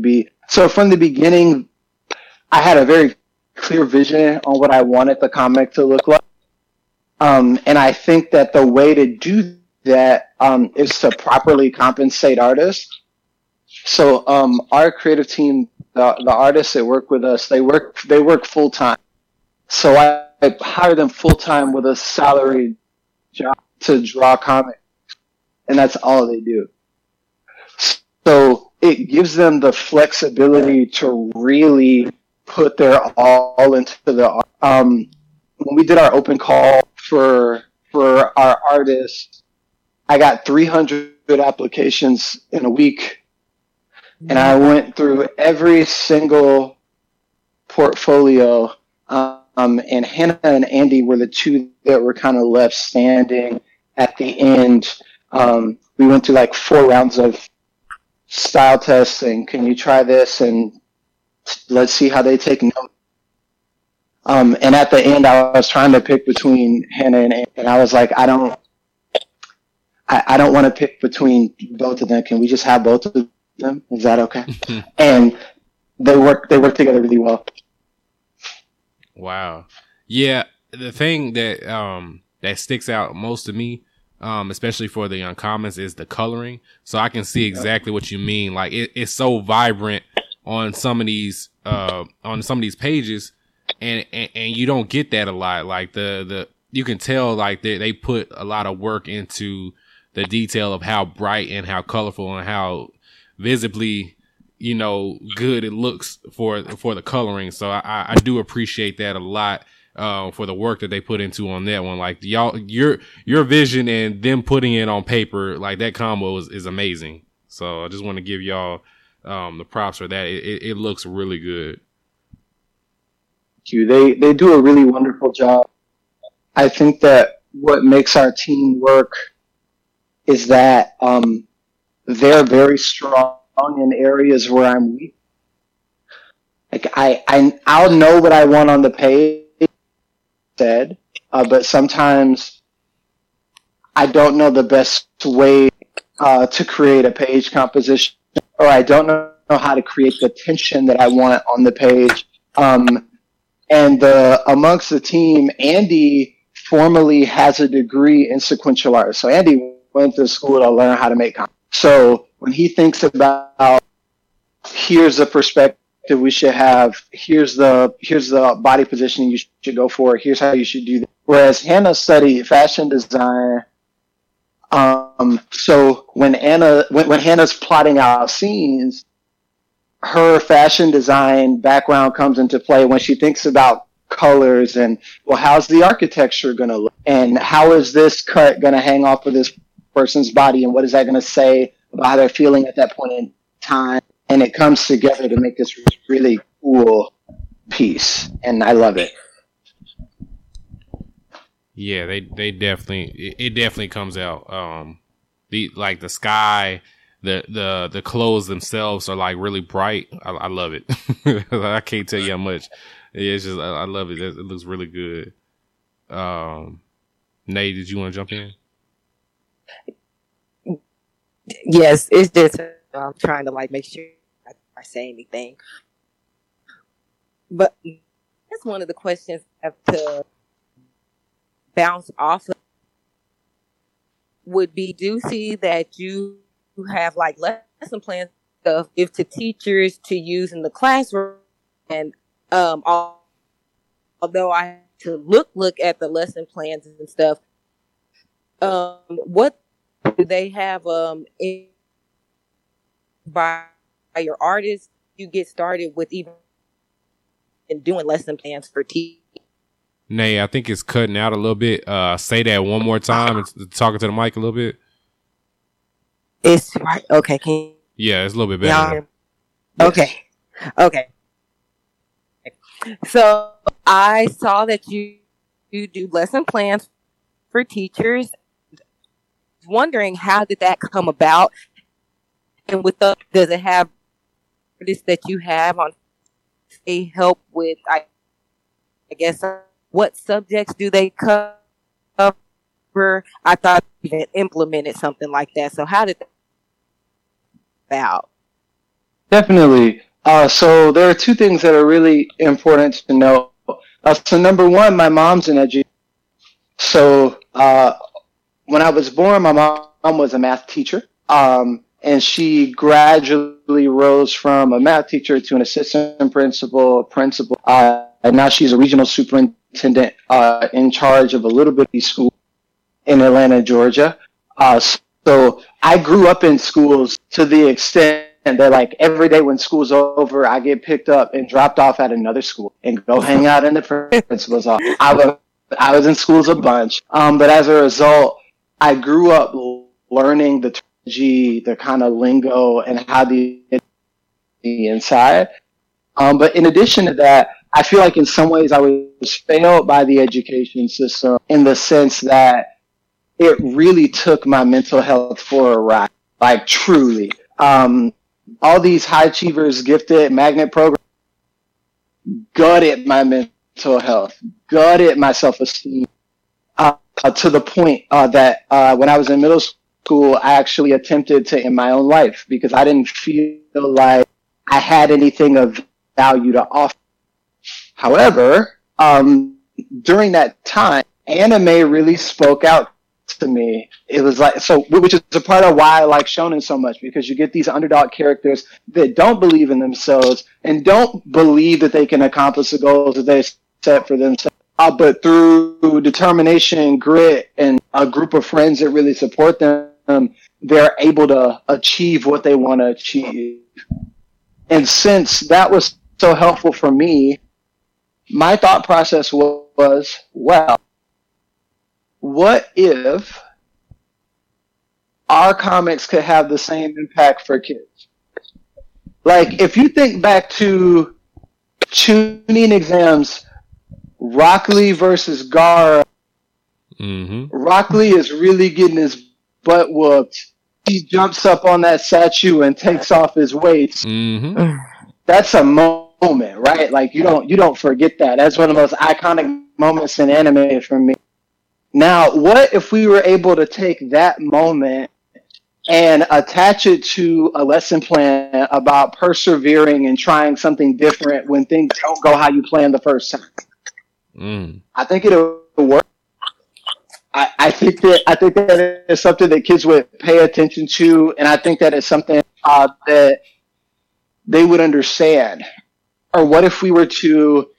D: be. So from the beginning, I had a very clear vision on what I wanted the comic to look like. Um, and I think that the way to do that um, is to properly compensate artists. So um, our creative team, the, the artists that work with us, they work they work full time. So I, I hire them full time with a salary job to draw comics, and that's all they do. So it gives them the flexibility to really put their all into the. Um, when we did our open call for for our artists, I got 300 applications in a week, and I went through every single portfolio. Um, and Hannah and Andy were the two that were kind of left standing at the end. Um, we went through like four rounds of style tests and can you try this and let's see how they take note. Um, and at the end, I was trying to pick between Hannah and Andy, and I was like, I don't, I, I don't want to pick between both of them. Can we just have both of them? Is that okay? and they work, they work together really well.
B: Wow. Yeah, the thing that um that sticks out most to me, um, especially for the uncommons, is the coloring. So I can see exactly what you mean. Like it, it's so vibrant on some of these uh on some of these pages, and, and and you don't get that a lot. Like the the you can tell like they they put a lot of work into the detail of how bright and how colorful and how visibly you know good it looks for for the coloring so i i do appreciate that a lot uh, for the work that they put into on that one like y'all your your vision and them putting it on paper like that combo is, is amazing so i just want to give y'all um the props for that it, it, it looks really good.
D: They they do a really wonderful job. I think that what makes our team work is that um, they're very strong in areas where I'm weak. Like I, I I'll know what I want on the page said, uh, but sometimes I don't know the best way uh, to create a page composition, or I don't know how to create the tension that I want on the page. Um, and uh, amongst the team, Andy formally has a degree in sequential art. So Andy went to school to learn how to make comics. So when he thinks about here's the perspective we should have, here's the here's the body positioning you should go for, here's how you should do that. Whereas Hannah studied fashion design. Um, so when Anna when, when Hannah's plotting out scenes, her fashion design background comes into play when she thinks about colors and well how's the architecture going to look and how is this cut going to hang off of this person's body and what is that going to say about how they're feeling at that point in time and it comes together to make this really cool piece and i love it
B: yeah they they definitely it, it definitely comes out um the like the sky the the the clothes themselves are like really bright. I, I love it. I can't tell you how much. It's just I, I love. It, it looks really good. Um, Nate, did you want to jump in?
C: Yes, it's just I'm trying to like make sure I, I say anything. But that's one of the questions I have to bounce off of would be do see that you have like lesson plans stuff if to teachers to use in the classroom and um all, although I to look look at the lesson plans and stuff um what do they have um in, by, by your artists you get started with even in doing lesson plans for teachers
B: Nay, I think it's cutting out a little bit. Uh, say that one more time and talking to the mic a little bit.
C: It's right. Okay. Can
B: Yeah, it's a little bit better.
C: Okay. Okay. So I saw that you you do lesson plans for teachers. Wondering how did that come about, and with the does it have this that you have on a help with I, I guess what subjects do they cover? I thought had implemented something like that. So how did that about?
D: Definitely. Uh, so there are two things that are really important to know. Uh, so number one, my mom's an educator. So uh, when I was born, my mom was a math teacher, um, and she gradually rose from a math teacher to an assistant principal, principal, uh, and now she's a regional superintendent uh, in charge of a little bitty school in Atlanta, Georgia. Uh, so I grew up in schools to the extent that like every day when school's over, I get picked up and dropped off at another school and go hang out in the principal's office. I was, I was in schools a bunch. Um, but as a result, I grew up learning the terminology, the kind of lingo and how the inside. Um, but in addition to that, I feel like in some ways I was failed by the education system in the sense that it really took my mental health for a ride, like truly. Um, all these high achievers, gifted magnet program, gutted my mental health, gutted my self esteem, uh, uh, to the point uh, that uh, when I was in middle school, I actually attempted to end my own life because I didn't feel like I had anything of value to offer. However, um, during that time, anime really spoke out to me. It was like so, which is a part of why I like Shonen so much because you get these underdog characters that don't believe in themselves and don't believe that they can accomplish the goals that they set for themselves. Uh, but through determination, and grit, and a group of friends that really support them, they're able to achieve what they want to achieve. And since that was so helpful for me, my thought process was, well, what if our comics could have the same impact for kids? Like, if you think back to Chunin exams, Rock Lee versus Gaara,
B: Mm-hmm.
D: Rock Lee is really getting his butt whooped. He jumps up on that statue and takes off his weights.
B: Mm-hmm.
D: That's a moment, right? Like you don't you don't forget that. That's one of the most iconic moments in anime for me. Now, what if we were able to take that moment and attach it to a lesson plan about persevering and trying something different when things don't go how you plan the first time?
B: Mm.
D: I think it'll work. I, I think that I think that is something that kids would pay attention to, and I think that is something uh, that they would understand. Or what if we were to,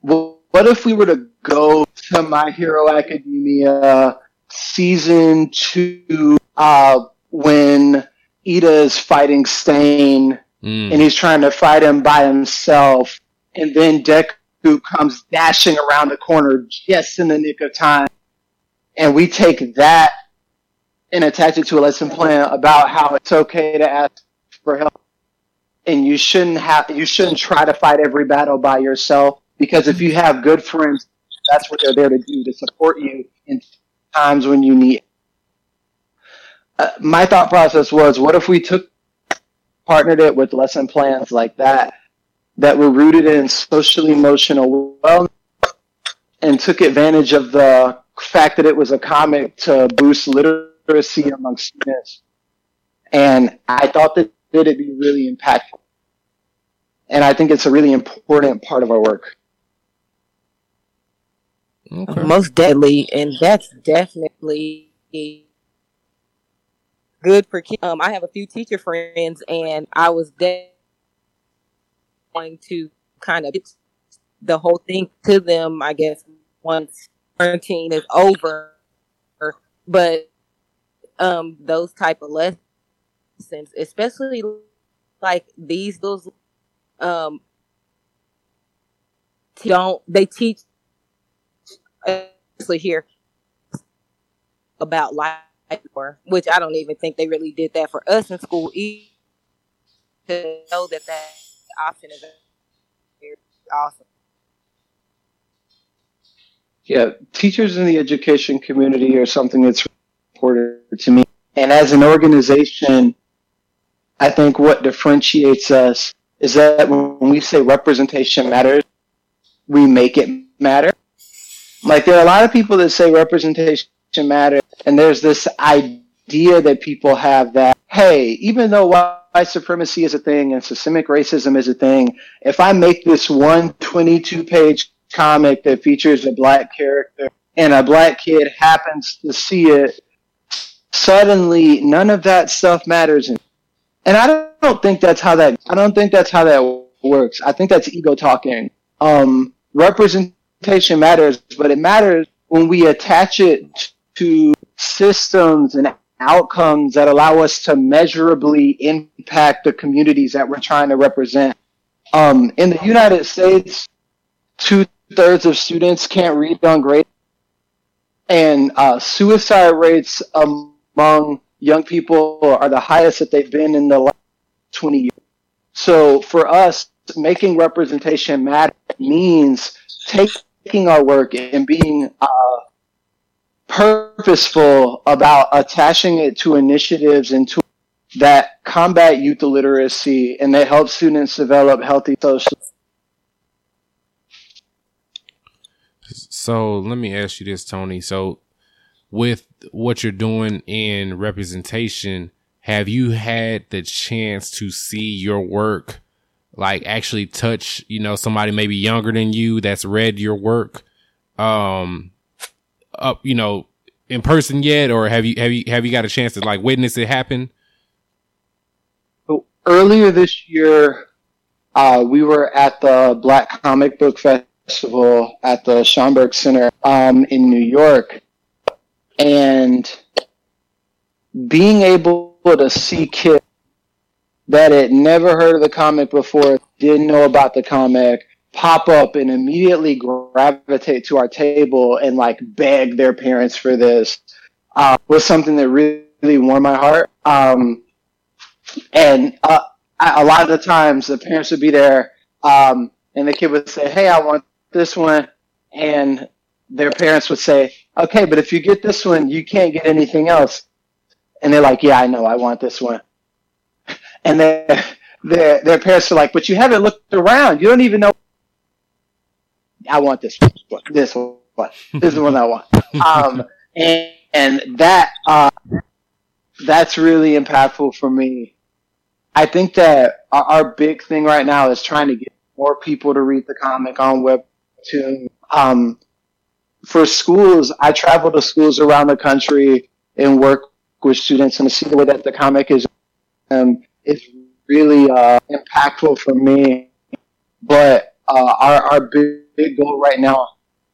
D: what if we were to go to My Hero Academia season two, uh, when Iida is fighting Stain
B: Mm.
D: and he's trying to fight him by himself, and then Deku comes dashing around the corner just in the nick of time, and we take that and attach it to a lesson plan about how it's okay to ask for help, and you shouldn't have you shouldn't try to fight every battle by yourself because if you have good friends, that's what they're there to do to support you in times when you need. Uh, my thought process was, what if we took partnered it with lesson plans like that that were rooted in social emotional wellness and took advantage of the fact that it was a comic to boost literacy among students. And I thought that it'd be really impactful. And I think it's a really important part of our work.
B: Okay.
C: Most deadly, and that's definitely good for kids. Um, I have a few teacher friends, and I was de- going to kind of the whole thing to them. I guess once quarantine is over, but um, those type of lessons, especially like these, those um, don't they teach especially here about life or which I don't even think they really did that for us in school either to know that that option is awesome.
D: Yeah, teachers in the education community are something that's important to me. And as an organization, I think what differentiates us is that when we say representation matters, we make it matter. Like there are a lot of people that say representation matters, and there's this idea that people have that, hey, even though white supremacy is a thing and systemic racism is a thing, if I make this one 22 page comic that features a black character and a black kid happens to see it, suddenly none of that stuff matters. And I don't think that's how that, I don't think that's how that works. I think that's ego talking. Um, representation matters, but it matters when we attach it to systems and outcomes that allow us to measurably impact the communities that we're trying to represent. Um, in the United States, two thirds of students can't read on grade, and uh, suicide rates among young people are the highest that they've been in the last 20 years. So for us, making representation matter means taking our work and being uh, purposeful about attaching it to initiatives and to that combat youth illiteracy and that help students develop healthy social.
B: So let me ask you this, Tony. So with what you're doing in representation, have you had the chance to see your work like actually touch, you know, somebody maybe younger than you that's read your work um up, you know, in person yet or have you have you have you got a chance to like witness it happen?
D: So earlier this year uh, we were at the Black Comic Book Festival at the Schomburg Center um, in New York and being able to see kids that had never heard of the comic before, didn't know about the comic, pop up and immediately gravitate to our table and like beg their parents for this uh, was something that really, warmed my heart. Um, and uh, I, a lot of the times the parents would be there um, and the kid would say, Hey, I want this one. And their parents would say, Okay, but if you get this one, you can't get anything else. And they're like, Yeah, I know, I want this one and their, their parents are like, but you haven't looked around. You don't even know. I want this one. This one. This is the one I want. Um, and, and that, uh, that's really impactful for me. I think that our, our, big thing right now is trying to get more people to read the comic on Webtoon. Um, for schools, I travel to schools around the country and work with students and see the way that the comic is um, is really uh, impactful for me. But uh, our our big, big goal right now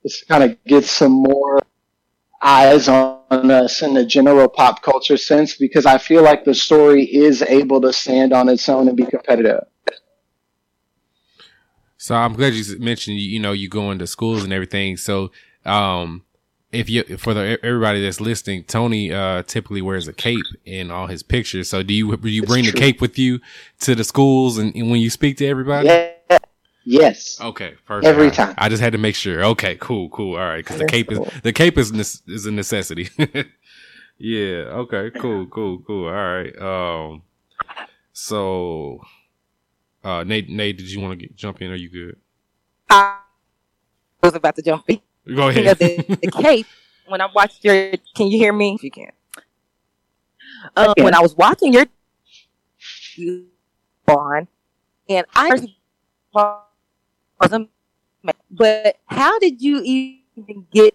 D: is to kind of get some more eyes on us in the general pop culture sense because I feel like the story is able to stand on its own and be competitive.
B: So I'm glad you mentioned you know you go into schools and everything. So um, if you for the everybody that's listening, Tony uh typically wears a cape in all his pictures. So do you do you bring the cape with you to the schools and, and, when you speak to everybody?
D: Yeah. Yes.
B: Okay. Perfect.
D: Every time.
B: I, I just had to make sure. Okay. Cool. Cool. All right. Because the cape cool. is the cape is is a necessity. yeah. Okay. Cool. Cool. Cool. All right. Um. So, uh, Nate, Nate, did you want to jump in? Are you good?
C: I was about to jump in.
B: Go ahead.
C: the, the cape. When I watched your, can you hear me? If you can. Um, When I was watching your on, and I wasn't, but how did you even get?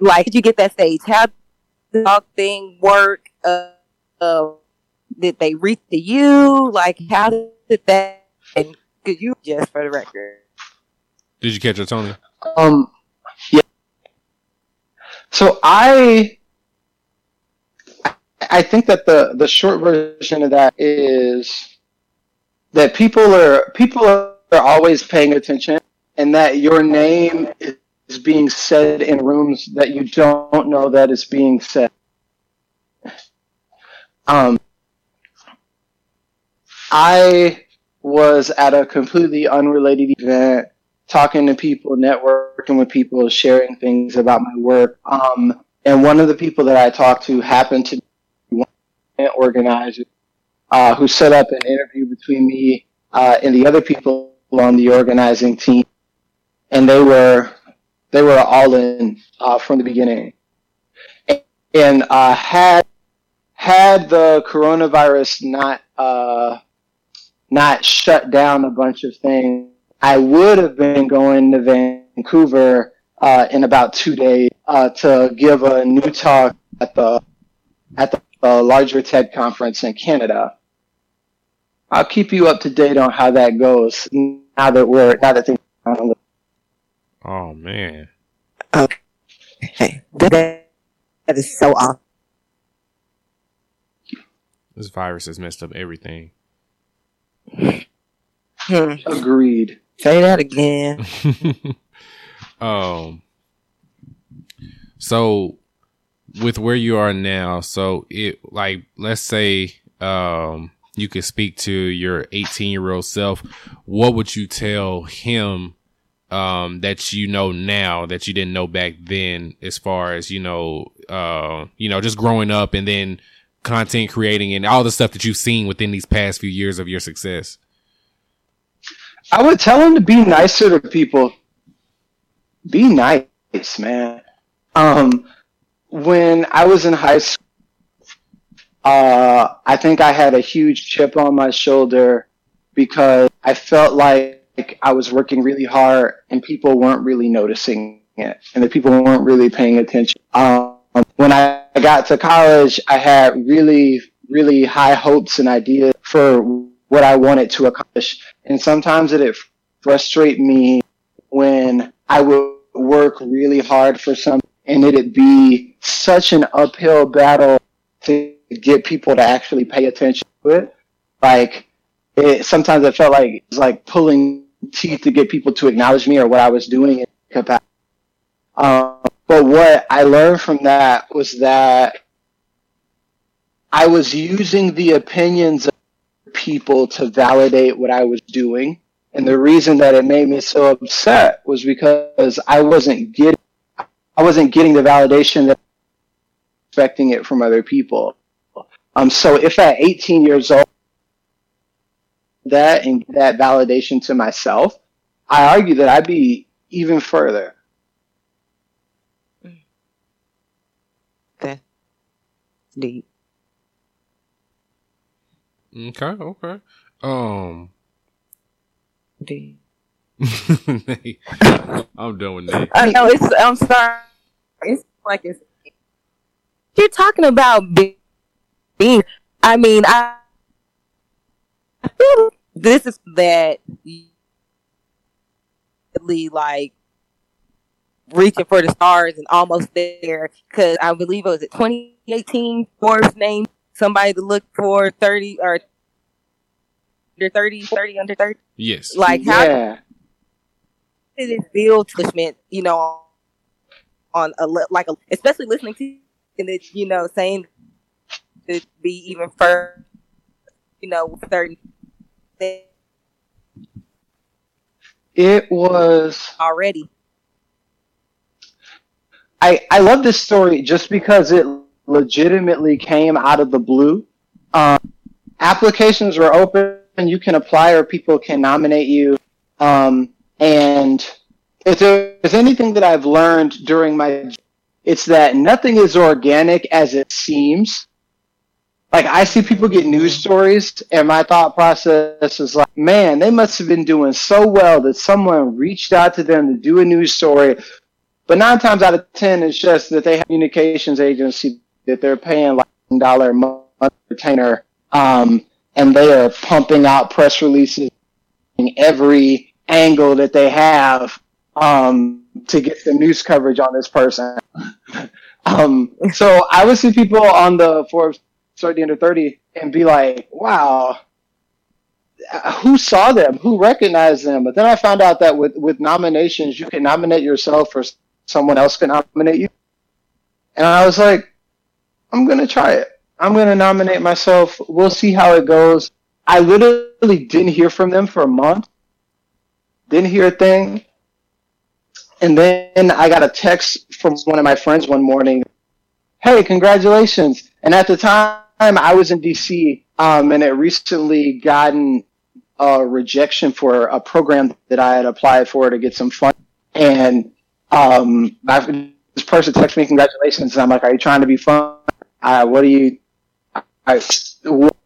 C: Like, did you get that stage? How did the thing work? Uh, uh, did they reach to you? Like, how did that? And could you just for the record?
B: Did you catch it, Tony?
D: Um, yeah. So I I think that the the short version of that is that people are people are always paying attention and that your name is being said in rooms that you don't know that is being said. Um, I was at a completely unrelated event talking to people, networking with people, sharing things about my work. Um, and one of the people that I talked to happened to be one organizer uh, who set up an interview between me uh, and the other people on the organizing team, and they were they were all in uh, from the beginning. And, uh, had had the coronavirus not uh, not shut down a bunch of things, I would have been going to Vancouver uh, in about two days uh, to give a new talk at the at the uh, larger TED conference in Canada. I'll keep you up to date on how that goes now that we're now that things.
B: Oh man.
C: Okay. That, that is so awesome.
B: This virus has messed up everything.
C: Hmm.
D: Agreed.
C: Say that again.
B: um so with where you are now, so it like let's say um you could speak to your 18 year old self, what would you tell him um that you know now that you didn't know back then as far as you know uh you know just growing up and then content creating and all the stuff that you've seen within these past few years of your success
D: I would tell him to be nicer to people. Be nice, man. Um, when I was in high school, uh, I think I had a huge chip on my shoulder because I felt like I was working really hard and people weren't really noticing it and the people weren't really paying attention. Um, when I got to college, I had really, really high hopes and ideas for what I wanted to accomplish. And sometimes it frustrate me when I would work really hard for something and it'd be such an uphill battle to get people to actually pay attention to it. Like it, sometimes it felt like it was like pulling teeth to get people to acknowledge me or what I was doing in capacity. Um, but what I learned from that was that I was using the opinions of people to validate what I was doing. And the reason that it made me so upset was because I wasn't getting, I wasn't getting the validation that I was expecting it from other people. Um, so if at 18 years old, that and that validation to myself, I argue that I'd be even further.
C: Okay. Deep.
B: okay okay um
C: Deep.
B: i'm done with Nate.
C: I know it's. I'm sorry. It's like it's. You're talking about be- being. I mean, I. I feel this is that. Really, like reaching for the stars and almost there because I believe it was it 2018 Forbes named somebody to look for 30 or under 30, 30 under 30.
B: yes
C: Like how
D: yeah.
C: did it feel to you know, on a like a, especially listening to and it, you know, saying to be even further, you know, thirty
D: It was
C: already.
D: I, I love this story just because it legitimately came out of the blue. Um, applications were open. You can apply or people can nominate you. Um, and if there's anything that I've learned during my, it's that nothing is organic as it seems. Like I see people get news stories and my thought process is like, man, they must have been doing so well that someone reached out to them to do a news story but nine times out of ten, it's just that they have a communications agency that they're paying like a dollar a month retainer, um, and they are pumping out press releases in every angle that they have um, to get the news coverage on this person. um, so I would see people on the Forbes 30 under 30 and be like, wow, uh, who saw them? Who recognized them? But then I found out that with, with nominations, you can nominate yourself or someone else can nominate you. And I was like, I'm going to try it. I'm going to nominate myself. We'll see how it goes. I literally didn't hear from them for a month. Didn't hear a thing. And then I got a text from one of my friends one morning. Hey, congratulations! And at the time, I was in DC, um, and it recently gotten a rejection for a program that I had applied for to get some fun. And um, I, this person texted me congratulations, and I'm like, "Are you trying to be fun? Uh, what are you?" I,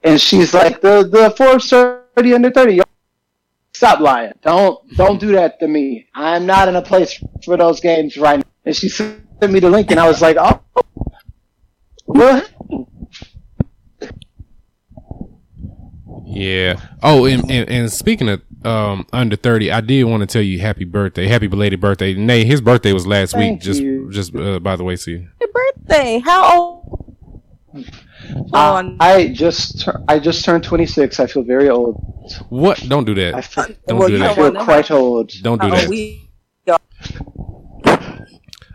D: and she's like, "The the Forbes 30 under 30." Stop lying! Don't don't do that to me. I'm not in a place for those games right now. And she sent me the link, and I was like, "Oh, what?"
B: Yeah. Oh, and, and, and speaking of um, under thirty, I did want to tell you happy birthday, happy belated birthday. Nay, his birthday was last
D: Thank
B: week. Just
D: you.
B: just uh, by the way, see.
C: Happy birthday! How old?
D: Uh, I just tur- I just turned 26. I feel very old.
B: What? Don't do
D: I
B: that.
D: feel,
B: Don't
C: well,
B: do
C: you
D: I
B: that.
C: don't
D: feel
C: wanna know
D: quite old.
B: Don't do
C: how
B: that.
C: we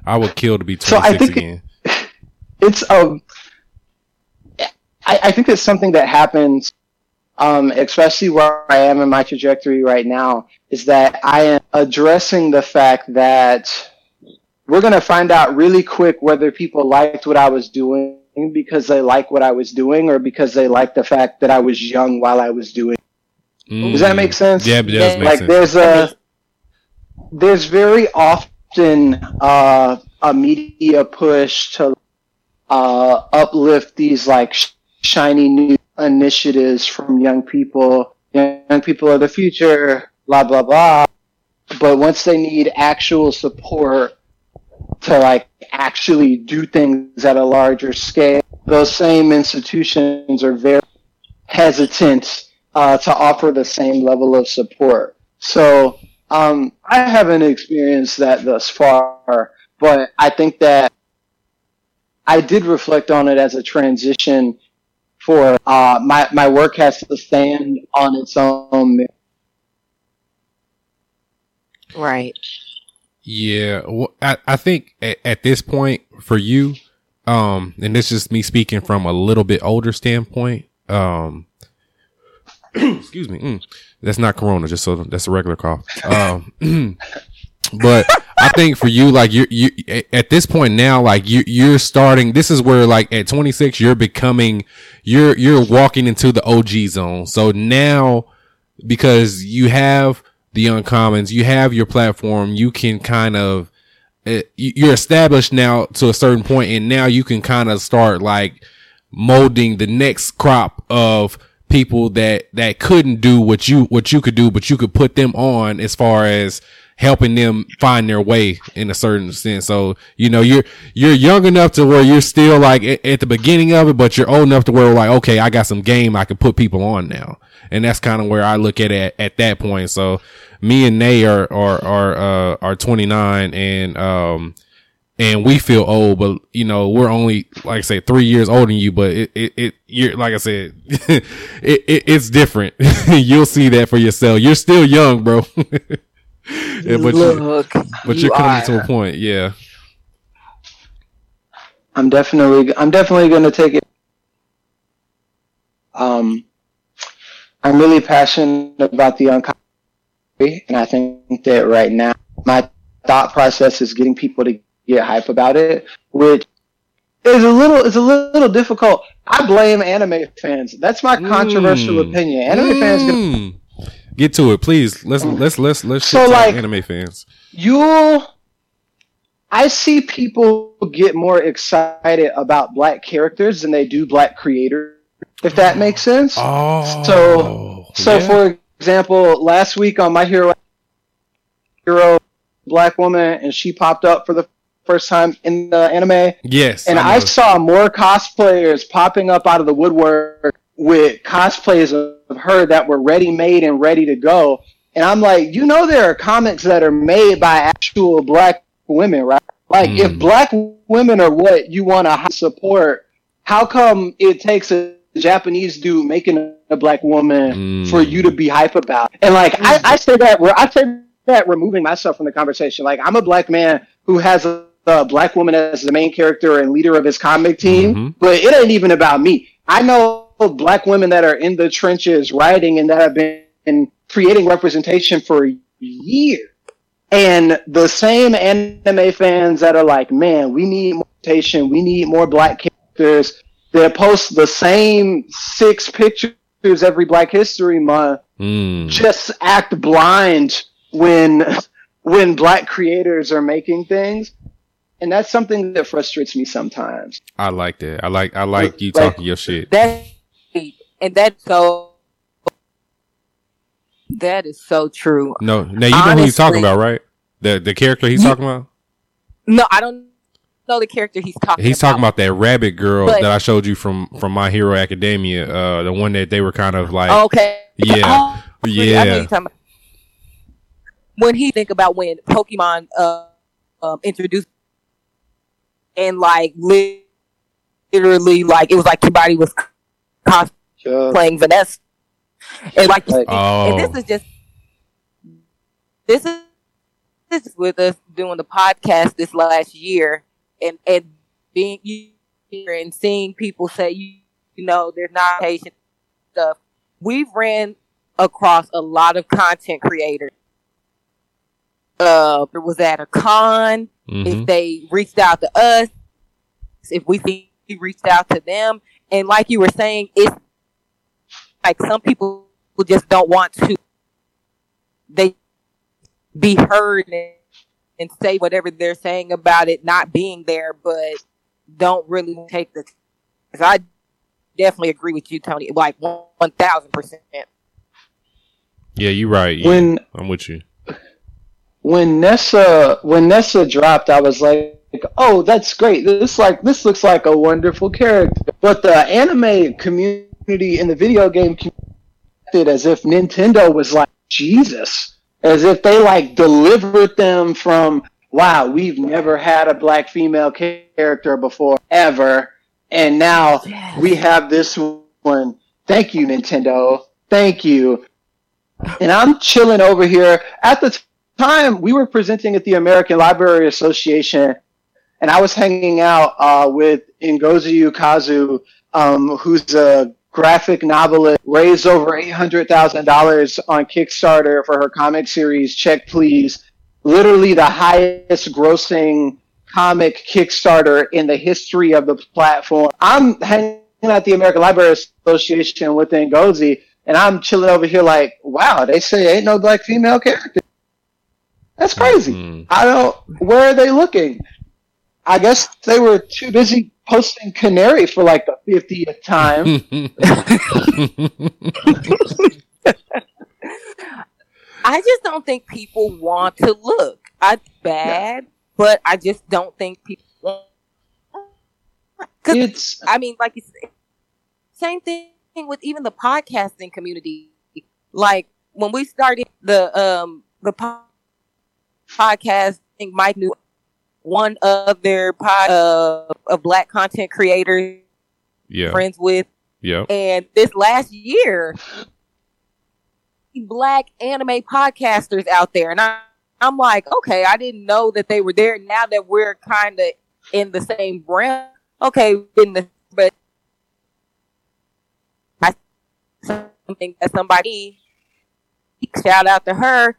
B: I would kill to be 26
D: think-
B: again.
D: It's um, I, I think it's something that happens, um, especially where I am in my trajectory right now, is that I am addressing the fact that we're gonna find out really quick whether people liked what I was doing because they like what I was doing or because they like the fact that I was young while I was doing. Does that make sense?
B: Mm. Yeah, it does
C: Yeah.
D: like
B: sense.
D: there's a there's very often uh, a media push to uh, uplift these like sh- shiny new initiatives from young people. Young people are the future, blah blah blah. But once they need actual support to like actually do things at a larger scale, those same institutions are very hesitant uh, to offer the same level of support. So um, I haven't experienced that thus far, but I think that I did reflect on it as a transition for uh, my my work has to stand on its own.
C: right.
B: Yeah, well, I, I think at, at this point for you, um, and this is me speaking from a little bit older standpoint. Um, excuse me, mm, that's not Corona, just so that's a regular cough. Um, but I think for you, like you, you at this point now, like you, you're starting. This is where, like at 26, you're becoming, you're you're walking into the OG zone. So now, because you have the uncommons, you have your platform, you can kind of uh, you're established now to a certain point, and now you can kind of start like molding the next crop of people that that couldn't do what you what you could do, but you could put them on as far as helping them find their way in a certain sense. So you know you're you're young enough to where you're still like at, at the beginning of it, but you're old enough to where like okay, I got some game I can put people on now, and that's kind of where I look at it at that point. So me and Nay are are are uh, are 29 and um and we feel old, but you know, we're only, like I say, three years older than you, but it, it, it you're, like I said, it, it, it's different. You'll see that for yourself. You're still young, bro. Yeah, but you, but
C: you
B: you're coming
C: are.
B: to a point. Yeah.
D: I'm definitely I'm definitely going to take it. Um, I'm really passionate about the uncommon, and I think that right now my thought process is getting people to get hype about it, which is a little is a little difficult. I blame anime fans. That's my controversial
B: Mm.
D: opinion. Anime fans get
B: Mm. Get to it, please. Let's let's let's let's
D: So, like-
B: anime fans.
D: you'll I see people get more excited about black characters than they do black creators, if that makes sense.
B: Oh,
D: So- So,
B: yeah.
D: for example, last week on My Hero, hero black woman, and she popped up for the first time in the anime,
B: yes,
D: and
B: I
D: I saw more cosplayers popping up out of the woodwork with cosplays of her that were ready made and ready to go. And I'm like, you know, there are comics that are made by actual black women, right? Like,
B: Mm.
D: if black women are what you want to support, how come it takes a Japanese dude making a black woman
B: Mm.
D: for you to be hype about? And like, I, I say that, where I say that removing myself from the conversation. Like, I'm a black man who has a, a black woman as the main character and leader of his comic team,
B: Mhm.
D: but it ain't even about me. I know black women that are in the trenches writing and that have been creating representation for years. And the same anime fans that are like, man, we need more rotation, we need more black characters, they post the same six pictures every Black History Month,
B: Mm.
D: just act blind when when black creators are making things. And that's something that frustrates me sometimes.
B: I like that. I like I like you
D: Like-
B: talking your shit.
C: That and that's so that is so true.
B: No, now you know who he's talking about, right? The the character he's talking about.
C: No, I don't know the character he's talking
B: He's
C: about.
B: talking about that rabbit girl
C: But-
B: that I showed you from from My Hero Academia. Uh, the one that they were kind of like,
C: Okay.
B: Yeah.
C: Oh,
B: yeah,
C: When he think about when Pokemon uh, um, introduced and like literally like it was like everybody was cosplaying Vanessa. And like
D: Like-
B: oh,
C: and this is just this is this is with us doing the podcast this last year and and being here and seeing people say you, you know there's not patient stuff. We've ran across a lot of content creators. Uh there was at a con.
B: Mhm.
C: if they reached out to us, if we think we reached out to them. And like you were saying, it's like some people who just don't want to they be heard and, and say whatever they're saying about it not being there, but don't really take the. Cause I definitely agree with you, Tony. Like one thousand percent.
B: yeah, you're right. Yeah,
D: When
B: I'm with you.
D: when Nessa when Nessa dropped, I was like, "Oh, that's great! This like this looks like a wonderful character." But the anime community and the video game community as if Nintendo was like Jesus, as if they like delivered them from wow, we've never had a black female character before ever, and now we have this one. Thank you, Nintendo. Thank you. And I'm chilling over here at the time we were presenting at the American Library Association, and I was hanging out uh, with Ngozi Ukazu, um, who's a graphic novelist, raised over eight hundred thousand dollars on Kickstarter for her comic series Check Please, literally the highest grossing comic Kickstarter in the history of the platform. I'm hanging at the American Library Association with Ngozi. And I'm chilling over here like, wow, they say ain't no black female character. That's crazy.
B: Mm.
D: I don't. Where are they looking? I guess they were too busy posting Canary for like the fiftieth time.
C: I just don't think people want to look. I bad, but I just don't think people. want Cause
D: it's
C: I mean, like it's same thing with even the podcasting community. Like when we started the um the po- podcast, I think Mike knew one of their pod uh, of black content creators
B: yeah,
C: friends with,
B: yeah.
C: and this last year, black anime podcasters out there, and I, I'm like, okay, I didn't know that they were there. Now that we're kind of in the same realm, okay, in the but I something that somebody shout out to her,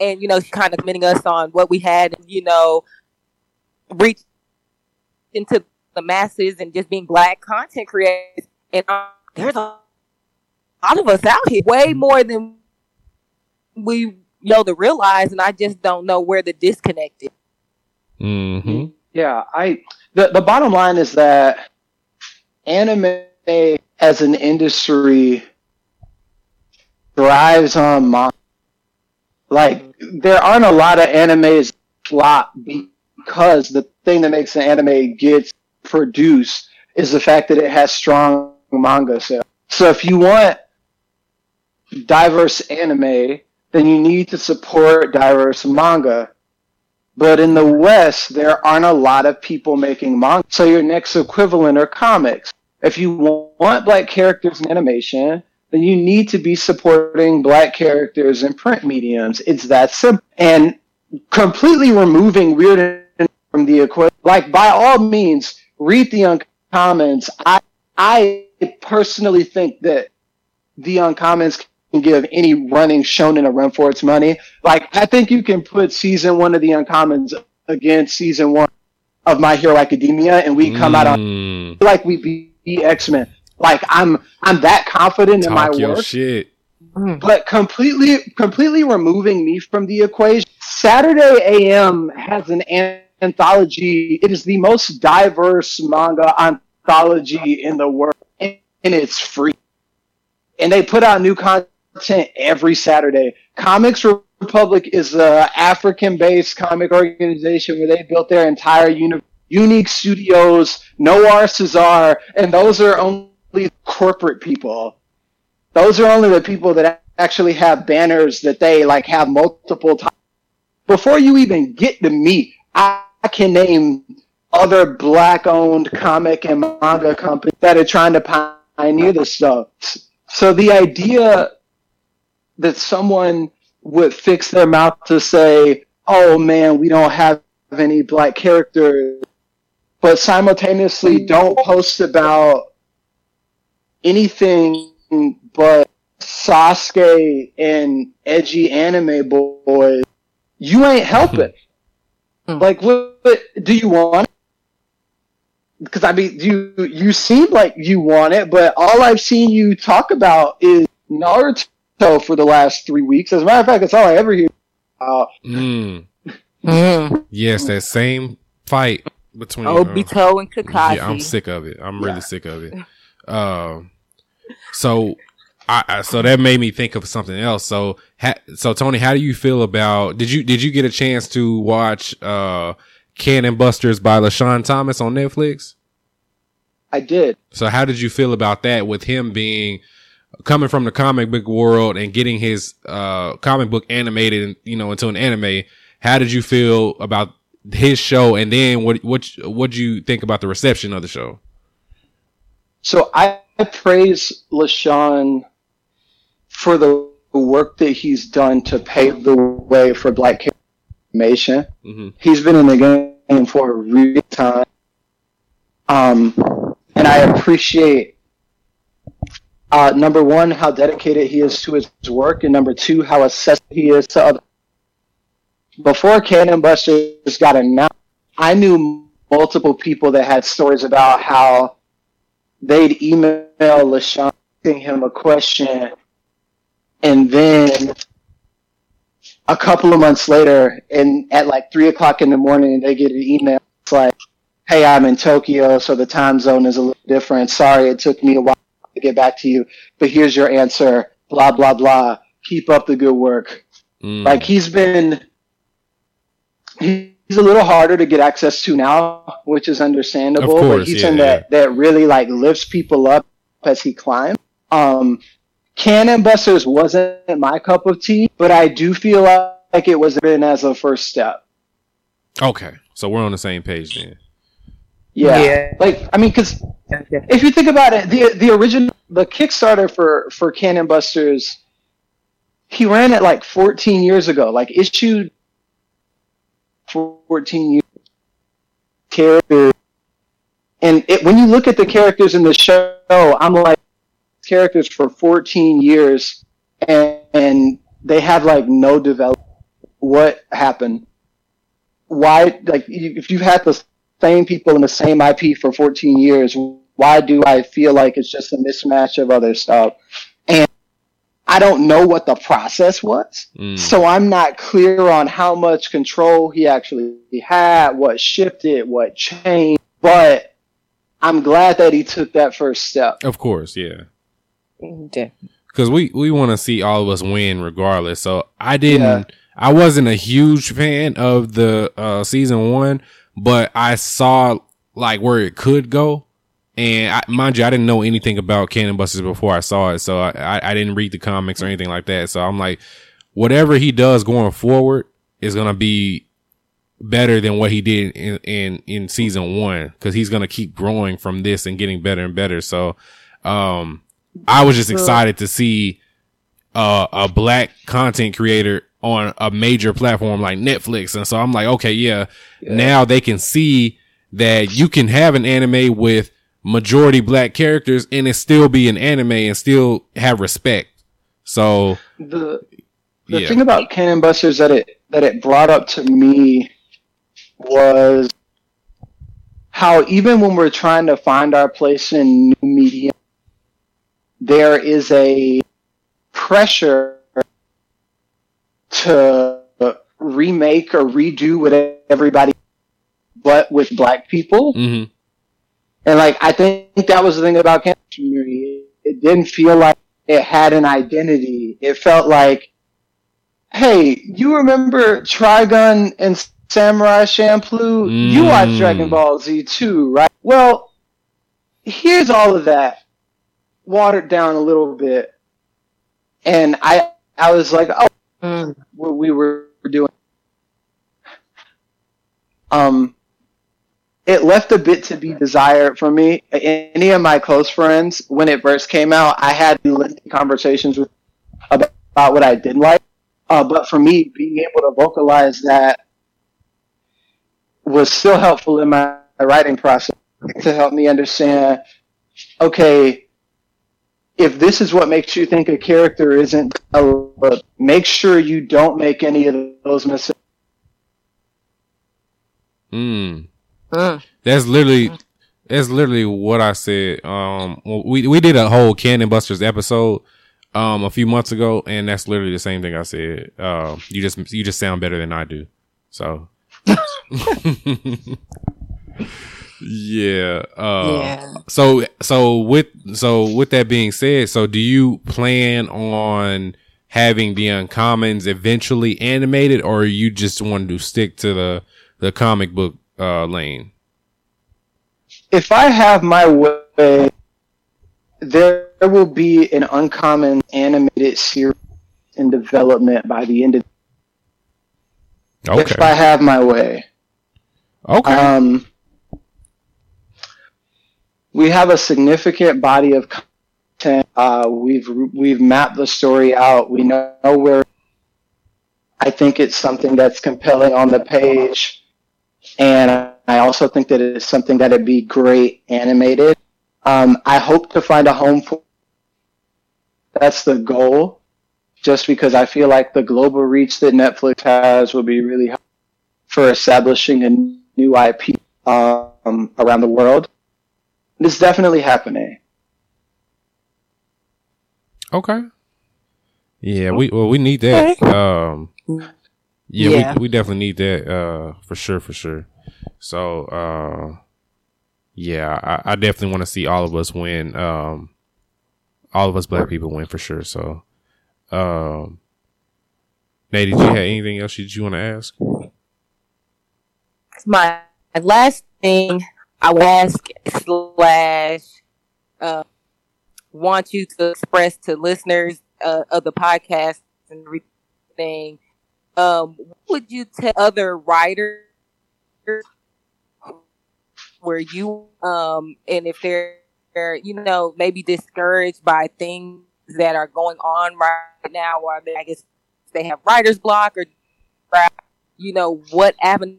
C: and you know, she kind of commending us on what we had, you know, reach into the masses and just being black content creators. And um, there's a lot of us out here, way more than we know to realize. And I just don't know where the disconnect is.
B: hmm
D: yeah. I the the bottom line is that anime as an industry thrives on manga. Like there aren't a lot of animes flop because the thing that makes an anime get produced is the fact that it has strong manga sales. So if you want diverse anime, then you need to support diverse manga. But in the West, there aren't a lot of people making manga. So your next equivalent are comics. If you want black characters in animation, you need to be supporting black characters in print mediums. It's that simple. And completely removing weird from the equation, like by all means, read the uncommons. I I personally think that the uncommons can give any running shonen a run for its money. Like I think you can put season one of the Uncommons against season one of My Hero Academia, and we come out on
B: Mm,
D: like we beat X Men. Like I'm I'm that confident in my
B: your
D: work,
B: shit. Mm.
D: but completely completely removing me from the equation. Saturday AM has an anthology. It is the most diverse manga anthology in the world, and it's free. And they put out new content every Saturday. Comics Republic is a African-based comic organization where they built their entire uni- unique studios. Noir Caesar, and those are only corporate people those are only the people that actually have banners that they like have multiple times. Before you even get to me, I, can name other black-owned comic and manga companies that are trying to pioneer this stuff. So the idea that someone would fix their mouth to say, "Oh man, we don't have any black characters," but simultaneously don't post about anything but Sasuke and edgy anime boys, you ain't helping.
C: Hmm.
D: like, what, what do you want? Because I mean, you you seem like you want it, but all I've seen you talk about is Naruto for the last three weeks. As a matter of fact, that's all I ever hear. Uh,
B: Mm, yes, that same fight between. uh,
C: Obito and Kakashi.
B: Yeah, I'm sick of it. I'm really sick of it. Um, so I, I so that made me think of something else. So ha, so Tony, how do you feel about? Did you did you get a chance to watch uh Cannon Busters by LeSean Thomas on Netflix?
D: I did.
B: So how did you feel about that with him being coming from the comic book world and getting his uh comic book animated, you know, into an anime? How did you feel about his show and then what what what do you think about the reception of the show?
D: So I praise LeSean for the work that he's done to pave the way for black animation.
B: Mhm.
D: He's been in the game for a really time. Um, and I appreciate, uh, number one, how dedicated he is to his work, and number two, how accessible he is to other. Before Cannon Busters got announced, I knew multiple people that had stories about how they'd email LeSean asking him a question, and then a couple of months later, and at like three o'clock in the morning, they get an email. It's like, "Hey, I'm in Tokyo, so the time zone is a little different. Sorry, it took me a while to get back to you, but here's your answer. Blah blah blah. Keep up the good work."
B: Mm.
D: Like he's been, he's a little harder to get access to now, which is understandable.
B: Of course,
D: but he's
B: yeah,
D: in that that really like lifts people up as he climbs. Um, Cannon Busters wasn't my cup of tea, but I do feel like it was been as a first step.
B: Okay, so we're on the same page then.
D: Yeah,
C: Yeah.
D: like I mean, because if you think about it, the the original the Kickstarter for for Cannon Busters, he ran it like 14 years ago, like issued 14 years characters. And it, when you look at the characters in the show, I'm like characters for 14 years, and, and they have like no development. What happened? Why? Like, if you've had the same people in the same IP for 14 years, why do I feel like it's just a mismatch of other stuff? And I don't know what the process was.
B: Mm.
D: So I'm not clear on how much control he actually had, what shifted, what changed, but I'm glad that he took that first step.
B: Of course, yeah.
C: Yeah.
B: Because we we want to see all of us win regardless. So I didn't.
D: Yeah.
B: I wasn't a huge fan of the uh, season one, but I saw like where it could go. And I, mind you, I didn't know anything about Cannon Busters before I saw it, so I, I, I didn't read the comics or anything like that. So I'm like, whatever he does going forward is gonna be better than what he did in in, in season one because he's gonna keep growing from this and getting better and better. So, um, I was just excited to see uh, a black content creator on a major platform like Netflix. And so I'm like, okay, yeah, now they can see that you can have an anime with majority black characters and it still be an anime and still have respect. So
D: the the
B: yeah.
D: thing about Cannon Busters that it that it brought up to me was how even when we're trying to find our place in new media, there is a pressure to remake or redo what everybody, but with black people.
B: hmm
D: And like I think that was the thing about Cannon community. It didn't feel like it had an identity. It felt like, hey, you remember Trigun and Samurai Champloo? You watch
B: Mm.
D: Dragon Ball Z too, right? Well, here's all of that watered down a little bit, and I I was like, oh,
C: Mm.
D: what we were doing. Um, it left a bit to be desired for me. Any of my close friends, when it first came out, I had lengthy conversations with about, about what I didn't like. Uh, but for me, being able to vocalize that was still helpful in my writing process to help me understand. Okay, if this is what makes you think a character isn't, make sure you don't make any of those mistakes.
B: Mm.
C: Mm.
B: That's literally that's literally what I said. Um, we we did a whole Cannon Busters episode um a few months ago, and that's literally the same thing I said. Um, you just you just sound better than I do. So. yeah. Uh,
C: Yeah.
B: So so with so with that being said, so do you plan on having the uncommons eventually animated, or you just want to stick to the the comic book uh, lane?
D: If I have my way, there will be an uncommon animated series in development by the end of. Okay. If I have my way.
B: Okay.
D: Um, we have a significant body of content. Uh, we've we've mapped the story out. We know where. I think it's something that's compelling on the page, and I also think that it's something that'd be great animated. Um, I hope to find a home for. That's the goal, just because I feel like the global reach that Netflix has will be really helpful for establishing a new IP um, around the world. It's definitely happening.
B: Okay. Yeah, we well we need that. Um yeah,
C: Yeah.
B: We, we definitely need that uh for sure, for sure. So uh yeah, I, I definitely want to see all of us win. Um all of us black people win for sure. So um Nate, did you have anything else that you want to ask?
C: my last thing I would ask slash uh, want you to express to listeners uh, of the podcast and everything. Um, what would you tell other writers where you um and if they're, you know maybe discouraged by things that are going on right now, or I guess they have writer's block or you know what avenue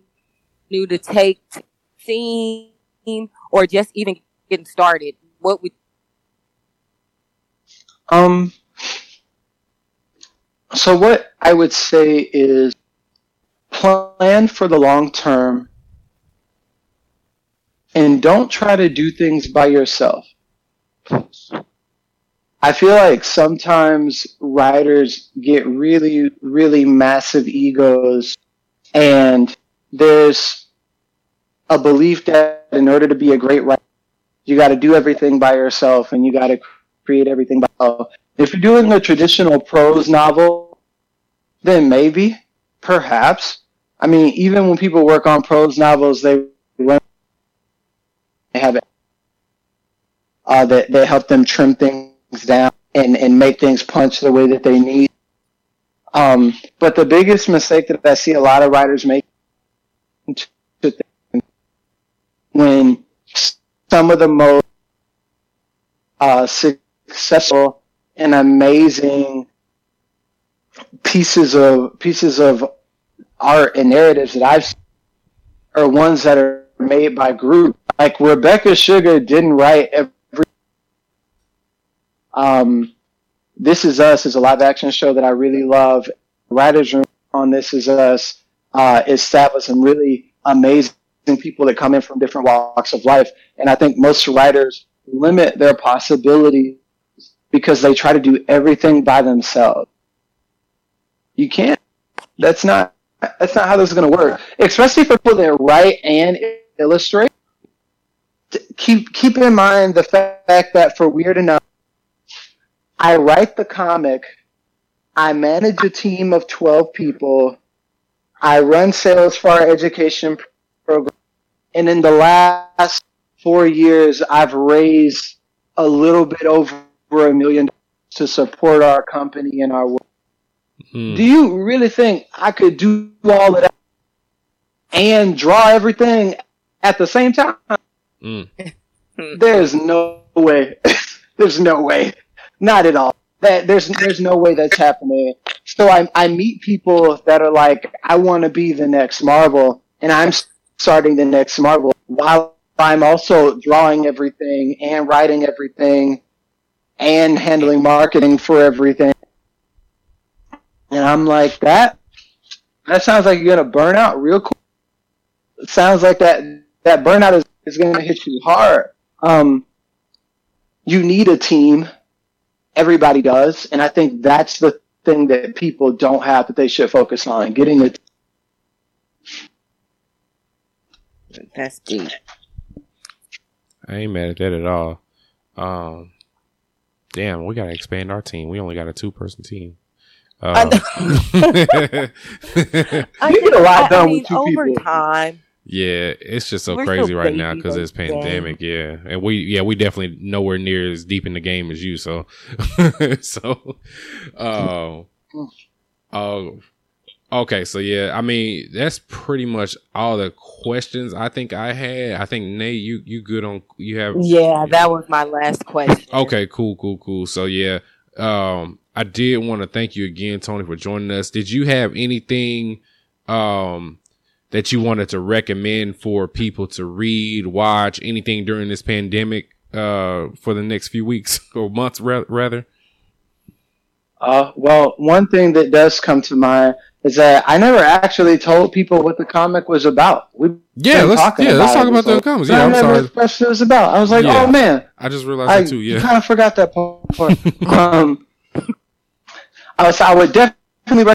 C: to take to scene or just even getting started? What would
D: Um, so what I would say is plan for the long term and don't try to do things by yourself. I feel like sometimes writers get really, really massive egos and there's a belief that in order to be a great writer, you got to do everything by yourself and you got to create everything by. If you're doing a traditional prose novel, then maybe, perhaps. I mean, even when people work on prose novels, they they have uh, that they help them trim things down and, and make things punch the way that they need. Um, but the biggest mistake that I see a lot of writers make when some of the most uh, successful and amazing pieces of pieces of art and narratives that I've seen are ones that are made by group. Like Rebecca Sugar didn't write every. Um, This Is Us is a live action show that I really love. Writers room on This Is Us uh, established some really amazing people that come in from different walks of life. And I think most writers limit their possibilities because they try to do everything by themselves. You can't. That's not. That's not how this is going to work. Especially for people that write and illustrate. Keep keep in mind the fact that for Weird Enough, I write the comic, I manage a team of twelve people, I run sales for our education program, and in the last four years, I've raised a little bit over a million to support our company and our work.
B: Mm.
D: Do you really think I could do all of that and draw everything at the same time?
B: Mm.
D: There's no way. there's no way. Not at all. That there's there's no way that's happening. So I I meet people that are like, I want to be the next Marvel, and I'm starting the next Marvel while I'm also drawing everything and writing everything and handling marketing for everything. And I'm like, that that sounds like you're gonna burn out real quick. It sounds like that that burnout is, is gonna hit you hard. Um, you need a team. Everybody does, and I think that's the thing that people don't have that they should focus on getting it.
C: That's deep.
B: I ain't mad at that at all. Um, damn, we gotta expand our team. We only got a two person team. Uh,
C: I
D: You get a lot
C: I- I
D: done
C: mean,
D: with two
C: over
D: people.
C: time.
B: yeah, it's just so
C: We're
B: crazy
C: still
B: right now because it's
C: the game.
B: pandemic. Yeah, and we yeah we definitely nowhere near as deep in the game as you. So so, um, oh, okay. So yeah, I mean that's pretty much all the questions I think I had. I think Nate, you you good on you have
C: Yeah, that was my last question.
B: Okay, cool, cool, cool. So yeah, um, I did want to thank you again, Tony, for joining us. Did you have anything, um, that you wanted to recommend for people to read, watch, anything during this pandemic, uh, for the next few weeks or months, rather?
D: Uh, well, one thing that does come to mind is that I never actually told people what the comic was about. We
B: Yeah, let's yeah, let's talk about the comics. Yeah,
D: I
B: I'm
D: never
B: sorry.
D: what it was about. I was like,
B: Yeah.
D: oh man,
B: I just realized
D: I
B: that too. Yeah.
D: kind of forgot that part. um, I was, I would definitely.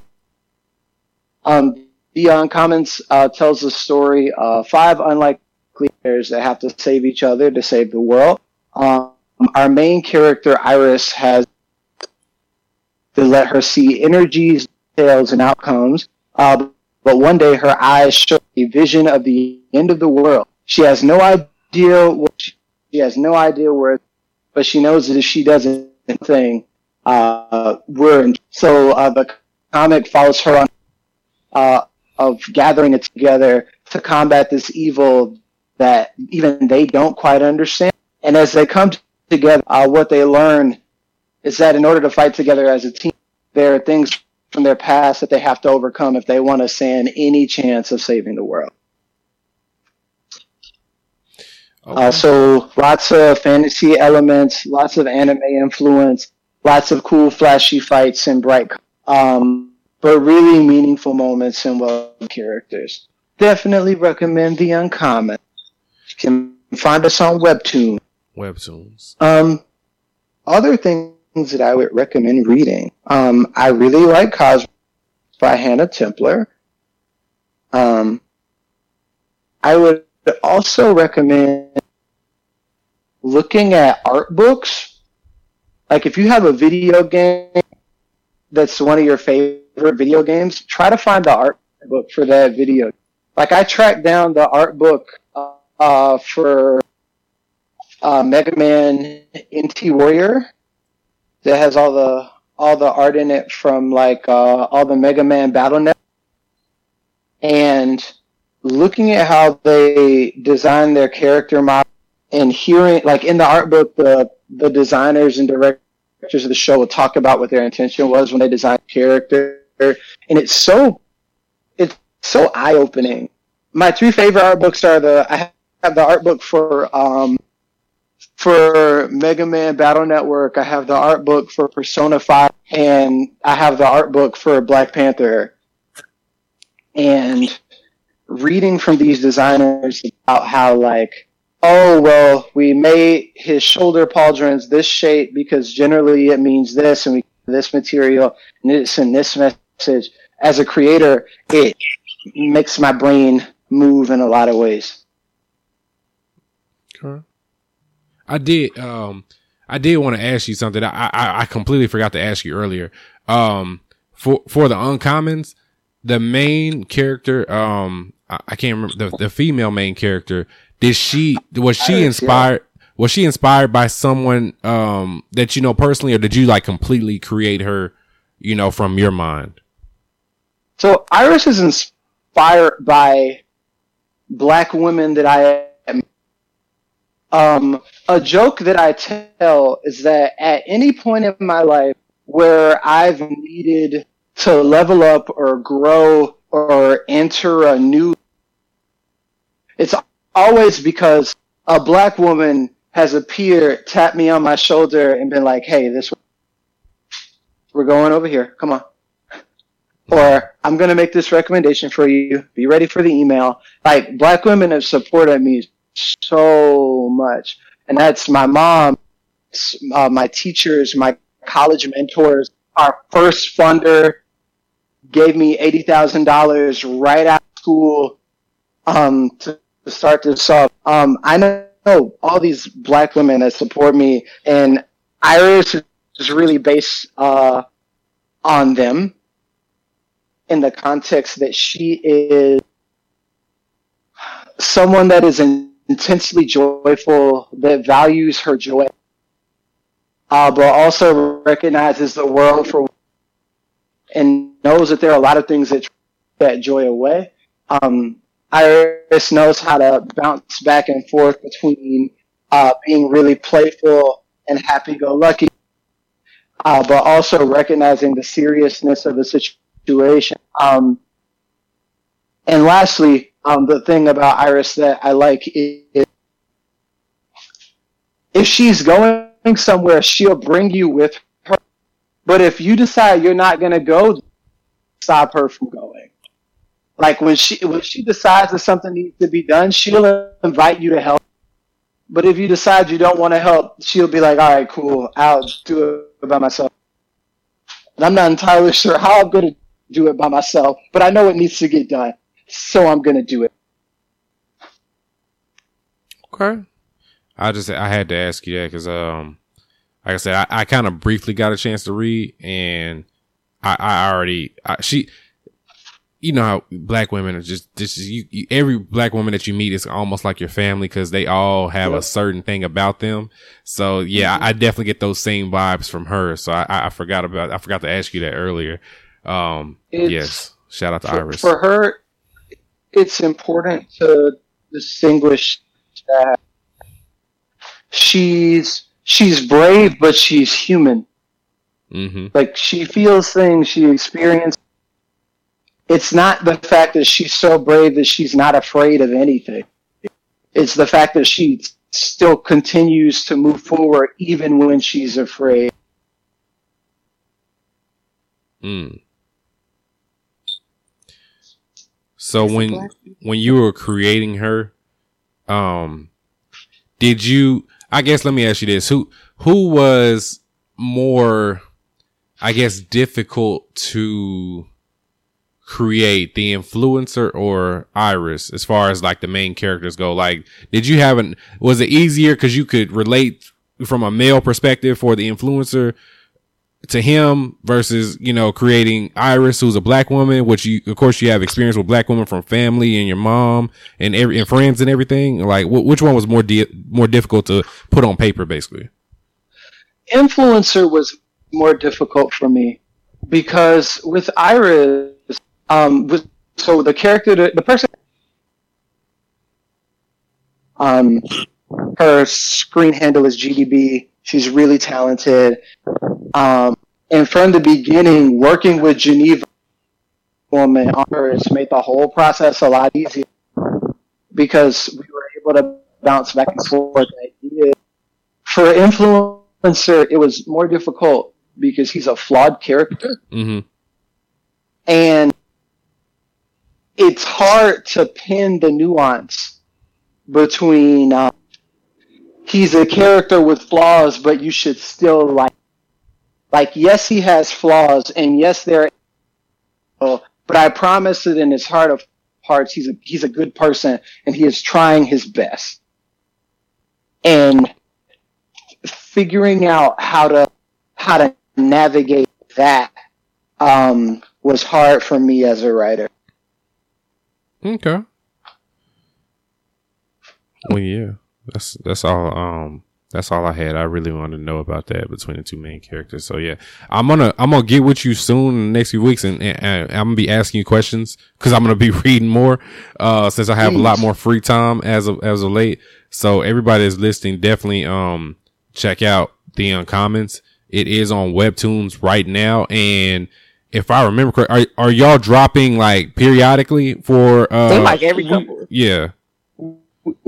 D: Um, Beyond Commons uh, tells the story of five unlikely pairs that have to save each other to save the world. Um, our main character Iris has to let her see energies, details, and outcomes. Uh, but one day her eyes show a vision of the end of the world. She has no idea what she, she has no idea where, but she knows that if she does anything, uh, we're in. So uh, the comic follows her on uh, of gathering it together to combat this evil that even they don't quite understand. And as they come together, uh, what they learn is that in order to fight together as a team, there are things from their past that they have to overcome if they want to stand any chance of saving the world.
B: Okay.
D: Uh, so lots of fantasy elements, lots of anime influence, lots of cool flashy fights and bright, um, but really meaningful moments and well characters. Definitely recommend the Uncommon. You can find us on Webtoon.
B: Webtoons.
D: Um, other things that I would recommend reading. Um, I really like Cosmoknights by Hannah Templer. Um, I would also recommend looking at art books. Like if you have a video game that's one of your favorite video games, try to find the art book for that video. Like I tracked down the art book uh, for uh, Mega Man NT Warrior that has all the all the art in it from like uh, all the Mega Man Battle Net, and looking at how they design their character model and hearing like in the art book the the designers and directors of the show will talk about what their intention was when they designed character, and it's so it's so eye opening. My three favorite art books are the I have the art book for um, for Mega Man Battle Network. I have the art book for Persona 5, and I have the art book for Black Panther. And reading from these designers about how, like, oh, well, we made his shoulder pauldrons this shape because generally it means this, and we this material, and it's in this message. As a creator, it makes my brain move in a lot of ways.
B: Okay. I did. Um, I did want to ask you something. I, I I completely forgot to ask you earlier. Um, for for the uncommons, the main character. Um, I, I can't remember the the female main character. Did she was she inspired? Was she inspired by someone um that you know personally, or did you like completely create her? You know, from your mind.
D: So Iris is inspired by black women that I. Um, a joke that I tell is that at any point in my life where I've needed to level up or grow or enter a new, it's always because a black woman has appeared, tapped me on my shoulder, and been like, "Hey, this we're going over here. Come on." Or I'm going to make this recommendation for you. Be ready for the email. Like black women have supported me so much, and that's my mom, uh, my teachers, my college mentors. Our first funder gave me eighty thousand dollars right out of school um, to, to start this off. Um, I know all these black women that support me, and Iris is really based uh, on them in the context that she is someone that is intensely joyful, that values her joy, uh, but also recognizes the world for and knows that there are a lot of things that that joy away. Um, Iris knows how to bounce back and forth between uh, being really playful and happy-go-lucky, uh, but also recognizing the seriousness of the situation. Um, and lastly, um, the thing about Iris that I like is if she's going somewhere, she'll bring you with her. But if you decide you're not going to go, stop her from going. Like when she when she decides that something needs to be done, she'll invite you to help. But if you decide you don't want to help, she'll be like, "All right, cool, I'll do it by myself." And I'm not entirely sure how I'm going to do it by myself, but I know it needs to get done, so I'm going to do it.
B: Okay. I just I had to ask you that because um, like I said, I, I kind of briefly got a chance to read, and I I already I, she. You know how black women are just this is you, you every black woman that you meet is almost like your family because they all have a certain thing about them. So yeah, I, I definitely get those same vibes from her. So I, I forgot about I forgot to ask you that earlier. Um,
D: It's-
B: yes, shout out to
D: for,
B: Iris.
D: for her, it's important to distinguish that she's she's brave, but she's human.
B: mm-hmm.
D: Like she feels things, she experiences. It's not the fact that she's so brave that she's not afraid of anything. It's the fact that she still continues to move forward even when she's afraid.
B: Mm. So when when you were creating her, um, did you? I guess let me ask you this: who who was more, I guess, difficult to create, the influencer or Iris, as far as like the main characters go? Like, did you have an? Was it easier because you could relate from a male perspective for the influencer? To him versus you know creating Iris, who's a black woman, which you of course you have experience with black women from family and your mom and every and friends and everything. Like, wh- which one was more di- more difficult to put on paper, basically?
D: influencer was more difficult for me because with Iris, um, with, so the character, the person, um, her screen handle is GDB. She's really talented. Um, and from the beginning, working with Geneva woman on her has made the whole process a lot easier because we were able to bounce back and forth. Ideas for influencer, it was more difficult because he's a flawed character,
B: hmm
D: and it's hard to pin the nuance between uh, he's a character with flaws, but you should still like like yes, he has flaws, and yes, there. But I promise that in his heart of hearts, he's a he's a good person, and he is trying his best. And figuring out how to how to navigate that um, was hard for me as a writer.
B: Okay. Well, yeah, that's that's all. Um, that's all I had. I really wanted to know about that between the two main characters. So yeah, I'm gonna I'm gonna get with you soon in the next few weeks, and, and, and I'm gonna be asking you questions because I'm gonna be reading more. Uh, since I have a lot more free time as of as of late. So everybody is listening. Definitely um check out the Uncommons. It is on Webtoons right now, and if I remember correct, are are y'all dropping like periodically for uh?
C: Like every couple.
B: yeah.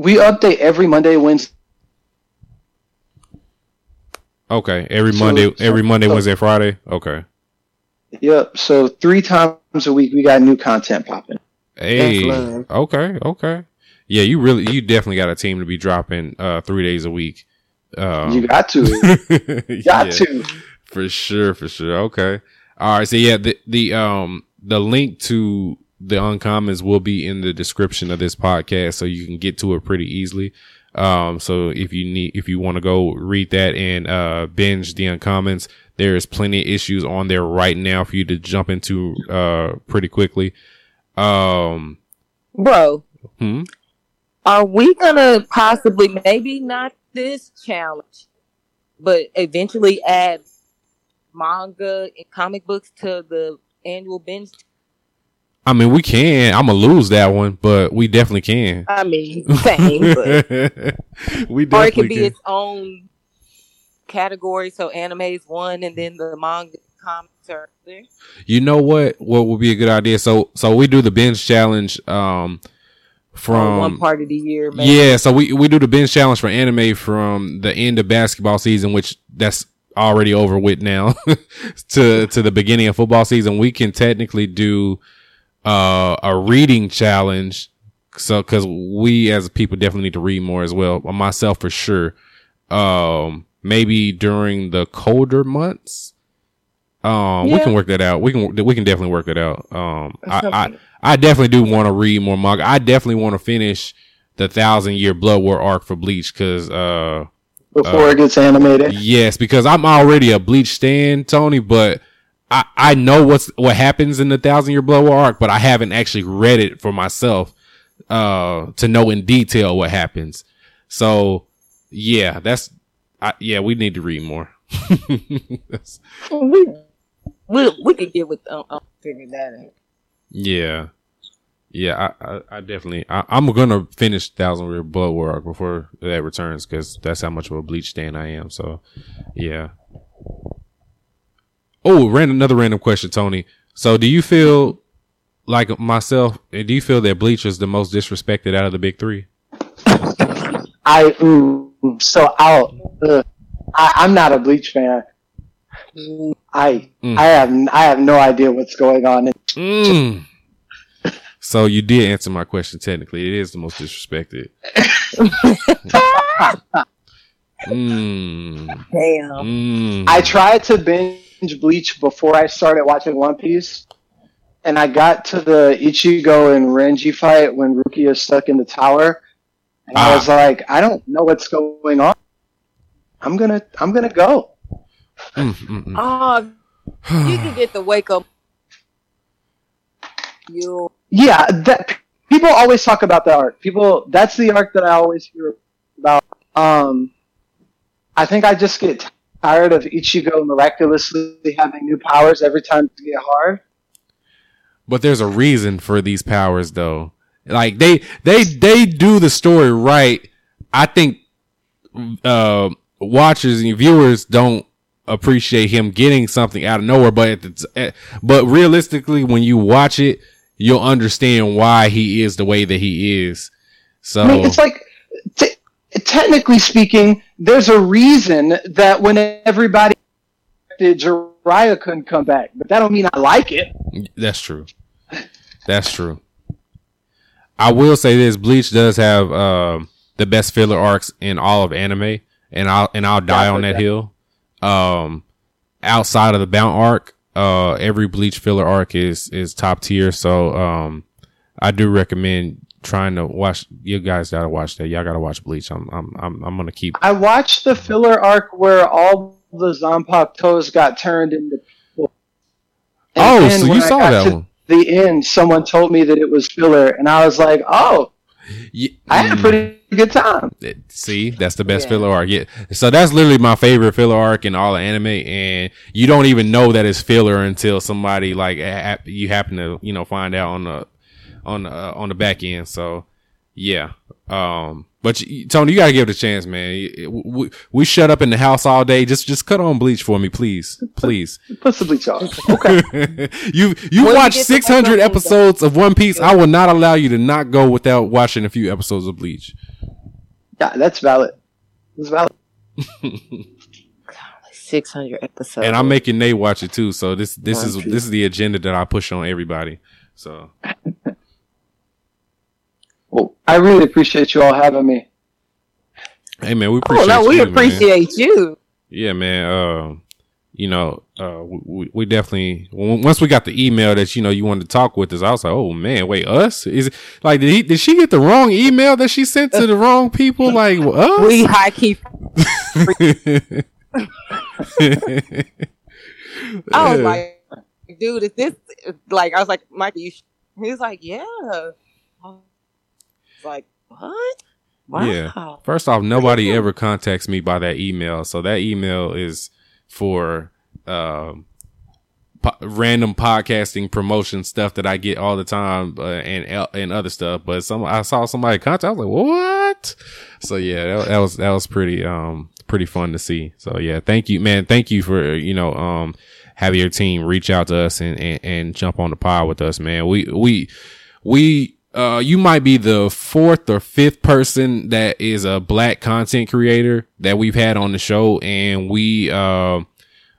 D: We update every Monday, Wednesday.
B: Okay, every
D: So-
B: Monday,
D: so-
B: every Monday,
D: so-
B: Wednesday, Friday. Okay.
D: Yep. So three times a week, we got new content popping.
B: Hey. Okay. Okay. Yeah, you really, you definitely got a team to be dropping uh three days a week. Um,
D: you got to, you got
B: yeah,
D: to.
B: for sure, for sure. Okay. All right. So yeah, the the um the link to the uncommons will be in the description of this podcast, so you can get to it pretty easily. Um, so if you need, if you want to go read that and uh binge the uncommons, there is plenty of issues on there right now for you to jump into uh pretty quickly. Um,
C: Bro,
B: hmm?
C: are we gonna possibly maybe not this challenge, but eventually add manga and comic books to the annual binge?
B: I mean, we can. I'm gonna lose that one, but we definitely can.
C: I mean, same, but
B: we
C: or it
B: definitely
C: could be
B: can.
C: its own category. So anime is one, and then the manga comics are there.
B: You know what? What would be a good idea? So, so we do the binge challenge. Um, from
C: on one part of the year. Maybe.
B: yeah, so we we do the binge challenge for anime from the end of basketball season, which that's already over with now, to to the beginning of football season. We can technically do uh a reading challenge. So, because we as people definitely need to read more as well. Myself for sure. Um, maybe during the colder months. Um, we can work that out. We can we can definitely work that out. Um, I, I
C: Something.
B: I definitely do want to read more manga. I definitely want to finish the thousand year Blood War arc for Bleach because uh
D: Before it gets animated.
B: yes because I'm already a Bleach stan Tony, but I I know what's what happens in the thousand year Blood War arc, but I haven't actually read it for myself uh to know in detail what happens. So yeah, that's I, yeah we need to read more.
C: We we we could get with um, um, figure that out.
B: Yeah. Yeah, I, I, I definitely, I, I'm gonna finish Thousand Year Blood War arc before that returns because that's how much of a Bleach stan I am. So, yeah. Oh, ran another random question, Tony. So, do you feel like myself? Do you feel that Bleach is the most disrespected out of the big three?
D: I mm, so I'll. Uh, I, I'm not a Bleach fan. I
B: Mm.
D: I have I have no idea what's going on.
B: Mm. So you did answer my question. Technically, it is the most disrespected. mm.
C: Damn.
B: Mm.
D: I tried to binge Bleach before I started watching One Piece, and I got to the Ichigo and Renji fight when Rukia is stuck in the tower, and
B: Ah.
D: I was like, I don't know what's going on. I'm gonna I'm gonna go.
B: Mm.
C: Oh, you can get the wake up. You
D: Yeah, that people always talk about the arc. People, that's the arc that I always hear about. Um, I think I just get tired of Ichigo miraculously having new powers every time to get hard.
B: But there's a reason for these powers though. Like they they they do the story right. I think uh watchers and viewers don't appreciate him getting something out of nowhere but the eh, but realistically when you watch it you'll understand why he is the way that he is. So
D: I mean, it's like t- technically speaking, there's a reason that when everybody Jiraiya couldn't come back, but that don't mean I like it.
B: That's true. That's true. I will say this: Bleach does have um, the best filler arcs in all of anime, and I'll and I'll die on that hill. Um, outside of the Bount arc, uh, every Bleach filler arc is is top tier. So um, I do recommend trying to watch. You guys gotta watch that. Y'all gotta watch Bleach. I'm I'm I'm, I'm gonna keep.
D: I watched the filler arc where all the Zanpakutos got turned into people. And
B: Oh, so you saw that one.
D: The end. Someone told me that it was filler, and I was like, "Oh,
B: Yeah,
D: I had a
B: mm.
D: pretty good time."
B: See, that's the best
C: Yeah.
B: filler arc. Yeah. So that's literally my favorite filler arc in all of anime, and you don't even know that it's filler until somebody like you happen to you know find out on the on the uh, on the back end. So yeah. Um. But you, Tony, you gotta give it a chance, man. We, we shut up in the house all day. Just just cut on bleach for me, please, please.
D: Put some bleach on. Okay.
B: you you
C: When
B: watched six hundred
C: April Fool's Day.
B: episodes of One Piece. I will not allow you to not go without watching a few episodes of Bleach.
D: yeah, that's valid. That's valid.
C: Six hundred episodes.
B: and I'm making Nate watch it too. So this this
D: One
B: is
D: Piece.
B: this is the agenda that I push on everybody. So
D: Well, I really appreciate you all having me.
B: hey man, we
C: Oh
B: appreciate
C: no, we
B: you, man.
C: appreciate you.
B: Yeah, man. Um, you know, uh, we, we- we definitely once we got the email that you know you wanted to talk with us, I was like, oh man, wait, us is it like did he did she get the wrong email that she sent to the wrong people? Like us?
C: We high key. I was like, dude, is this like? I was like, Michael, you. sh-" He was like, yeah. I was like, what? Wow.
B: Yeah. First off, nobody ever contacts me by that email. So that email is for um, po- random podcasting promotion stuff that I get all the time uh, and and other stuff. But some I saw somebody contact. I was like, what? So yeah, that, that was that was pretty um pretty fun to see. So yeah, thank you, man. Thank you for you know um having your team reach out to us and and, and jump on the pod with us, man. We we we uh you might be the fourth or fifth person that is a black content creator that we've had on the show and we uh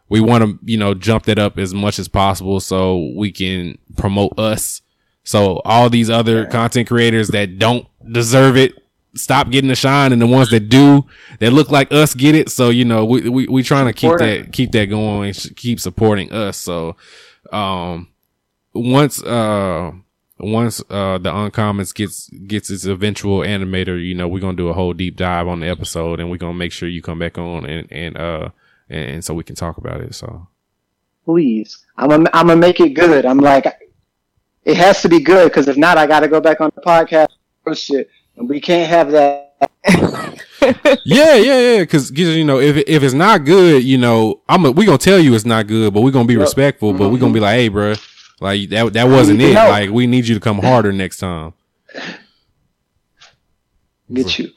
B: we want to you know jump that up as much as possible so we can promote us. So all these other content creators that don't deserve it stop getting the shine and the ones that do that look like us get it. So you know we we, we trying to keep that keep that going and keep supporting us. So um once uh once uh the uncommons gets gets its eventual animator you know we're gonna do a whole deep dive on the episode and we're gonna make sure you come back on and and uh and, and so we can talk about it so
D: Please, I'm gonna I'm gonna make it good. I'm like, it has to be good because if not, I got to go back on the podcast. Oh shit, and we can't have that.
B: yeah yeah yeah because you know if if it's not good you know i'm a, we gonna tell you it's not good but we're gonna be
D: Yep.
B: respectful but we're gonna be like hey bro like that that wasn't it
D: help.
B: like we need you to come harder next time
D: Get you.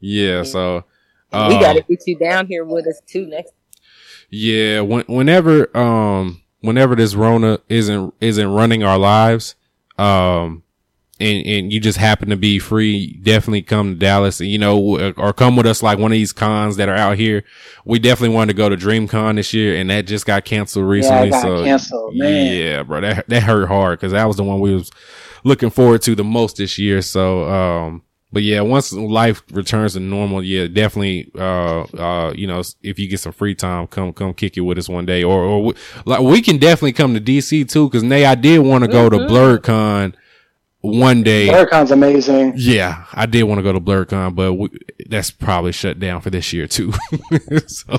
B: yeah so
C: we
B: uh,
C: got to get you down here with us too next.
B: Yeah, when, whenever um whenever this Rona isn't isn't running our lives, um and and you just happen to be free, definitely come to Dallas, and you know, or come with us like one of these cons that are out here. We definitely wanted to go to DreamCon this year, and that just got canceled recently.
D: got
B: so
D: canceled, man.
B: yeah, bro, that that hurt hard because that was the one we was looking forward to the most this year. So um. But yeah, once life returns to normal, yeah, definitely, uh, uh, you know, if you get some free time, come, come kick it with us one day. Or, or we, like, we can definitely come to DC too, cause Nay, I did want to go to
C: Mhm.
B: Blerdcon one day.
D: Blerdcon's amazing.
B: Yeah, I did want to go to Blerdcon, but we, that's probably shut down for this year too. so,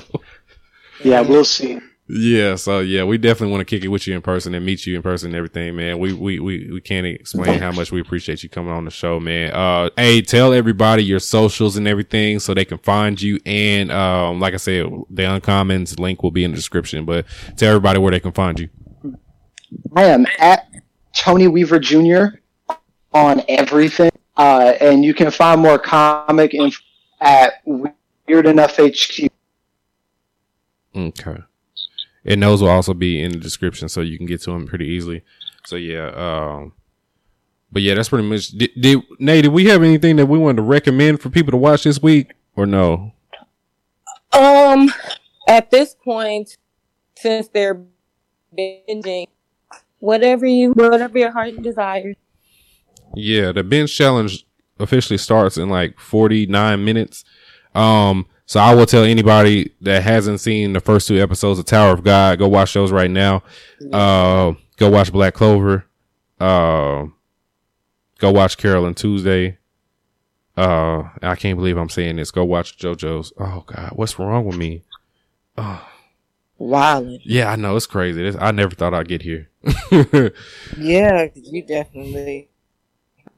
D: Yeah, we'll see.
B: yeah, so yeah, we definitely want to kick it with you in person and meet you in person and everything, man. We we we, we can't explain how much we appreciate you coming on the show, man. Uh hey, tell everybody your socials and everything so they can find you and um like I said, the uncommons link will be in the description, but tell everybody where they can find you.
D: I am at Tony Weaver Jr. on everything, uh, and you can find more comic info at Weird Enough HQ.
B: Okay. And those will also be in the description so you can get to them pretty easily. So yeah, um but yeah, that's pretty much. Did, did Nate? Did we have anything that we wanted to recommend for people to watch this week, or no?
C: Um, at this point, since they're binging, whatever you, whatever your heart desires.
B: Yeah, the binge challenge officially starts in like 49 minutes. Um, so I will tell anybody that hasn't seen the first two episodes of Tower of God, go watch those right now. Uh, go watch Black Clover. Uh, go watch Carol and Tuesday. Uh, I can't believe I'm saying this. Go watch JoJo's. Oh God, what's wrong with me?
C: Wildin'.
B: Yeah, I know it's crazy. This, I never thought I'd get here.
C: Yeah, you definitely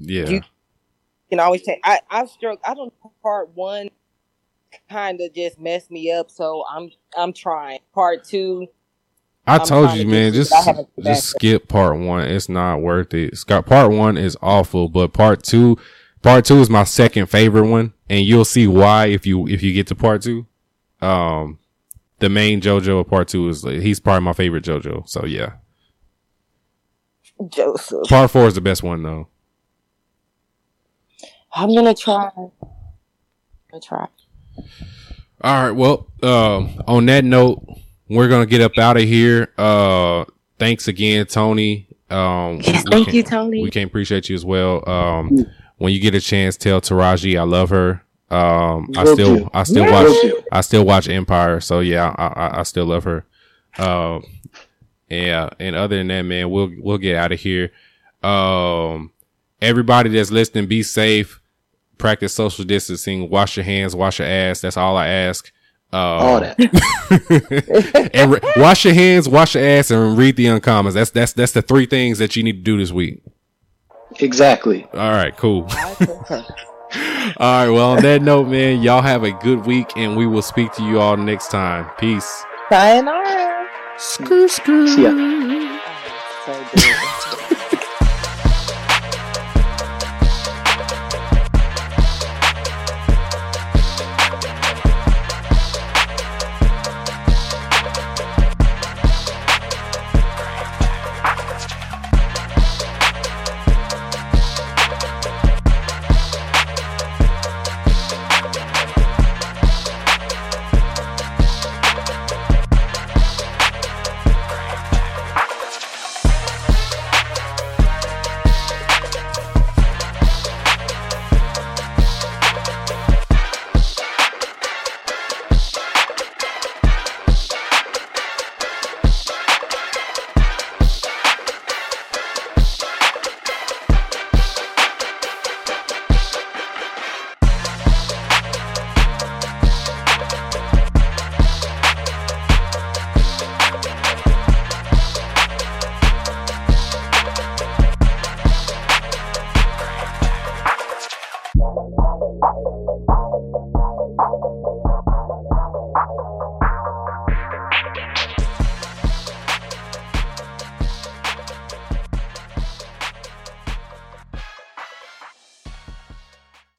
B: yeah.
C: You- can always take. I I've struck. I don't. know, Part one kind of just messed me up, so I'm I'm trying. Part two.
B: I
C: I'm
B: told you,
C: to
B: man. Just
C: but I haven't
B: just skip part one. It's not worth it. Scott, part one is awful, but part two, part two is my second favorite one, and you'll see why if you if you get to part two. Um, the main JoJo of part two is like, he's probably my favorite JoJo. So yeah,
C: Joseph.
B: part four is the best one though.
C: I'm gonna try. I'm gonna try.
B: All right. Well, um, on that note, we're gonna get up out of here. Uh, thanks again, Tony. Um,
C: Yes, thank
B: can-
C: you, Tony.
B: We can appreciate you as well. Um, when you get a chance, tell Taraji I love her. Um, I still. I still watch, I still watch Empire. So yeah, I, I, I still love her. Um, yeah. And other than that, man, we'll, we'll get out of here. Um, everybody that's listening, be safe, practice social distancing, wash your hands, wash your ass. That's all I ask. Um,
D: All that.
B: and re- wash your hands, wash your ass, and read the uncommons. That's that's that's the three things that you need to do this week.
D: Exactly.
B: All right, cool. All right, well, on that note, man, y'all have a good week, and we will speak to you all next time. Peace.
C: Sayonara.
B: Skr, skr.
D: See ya.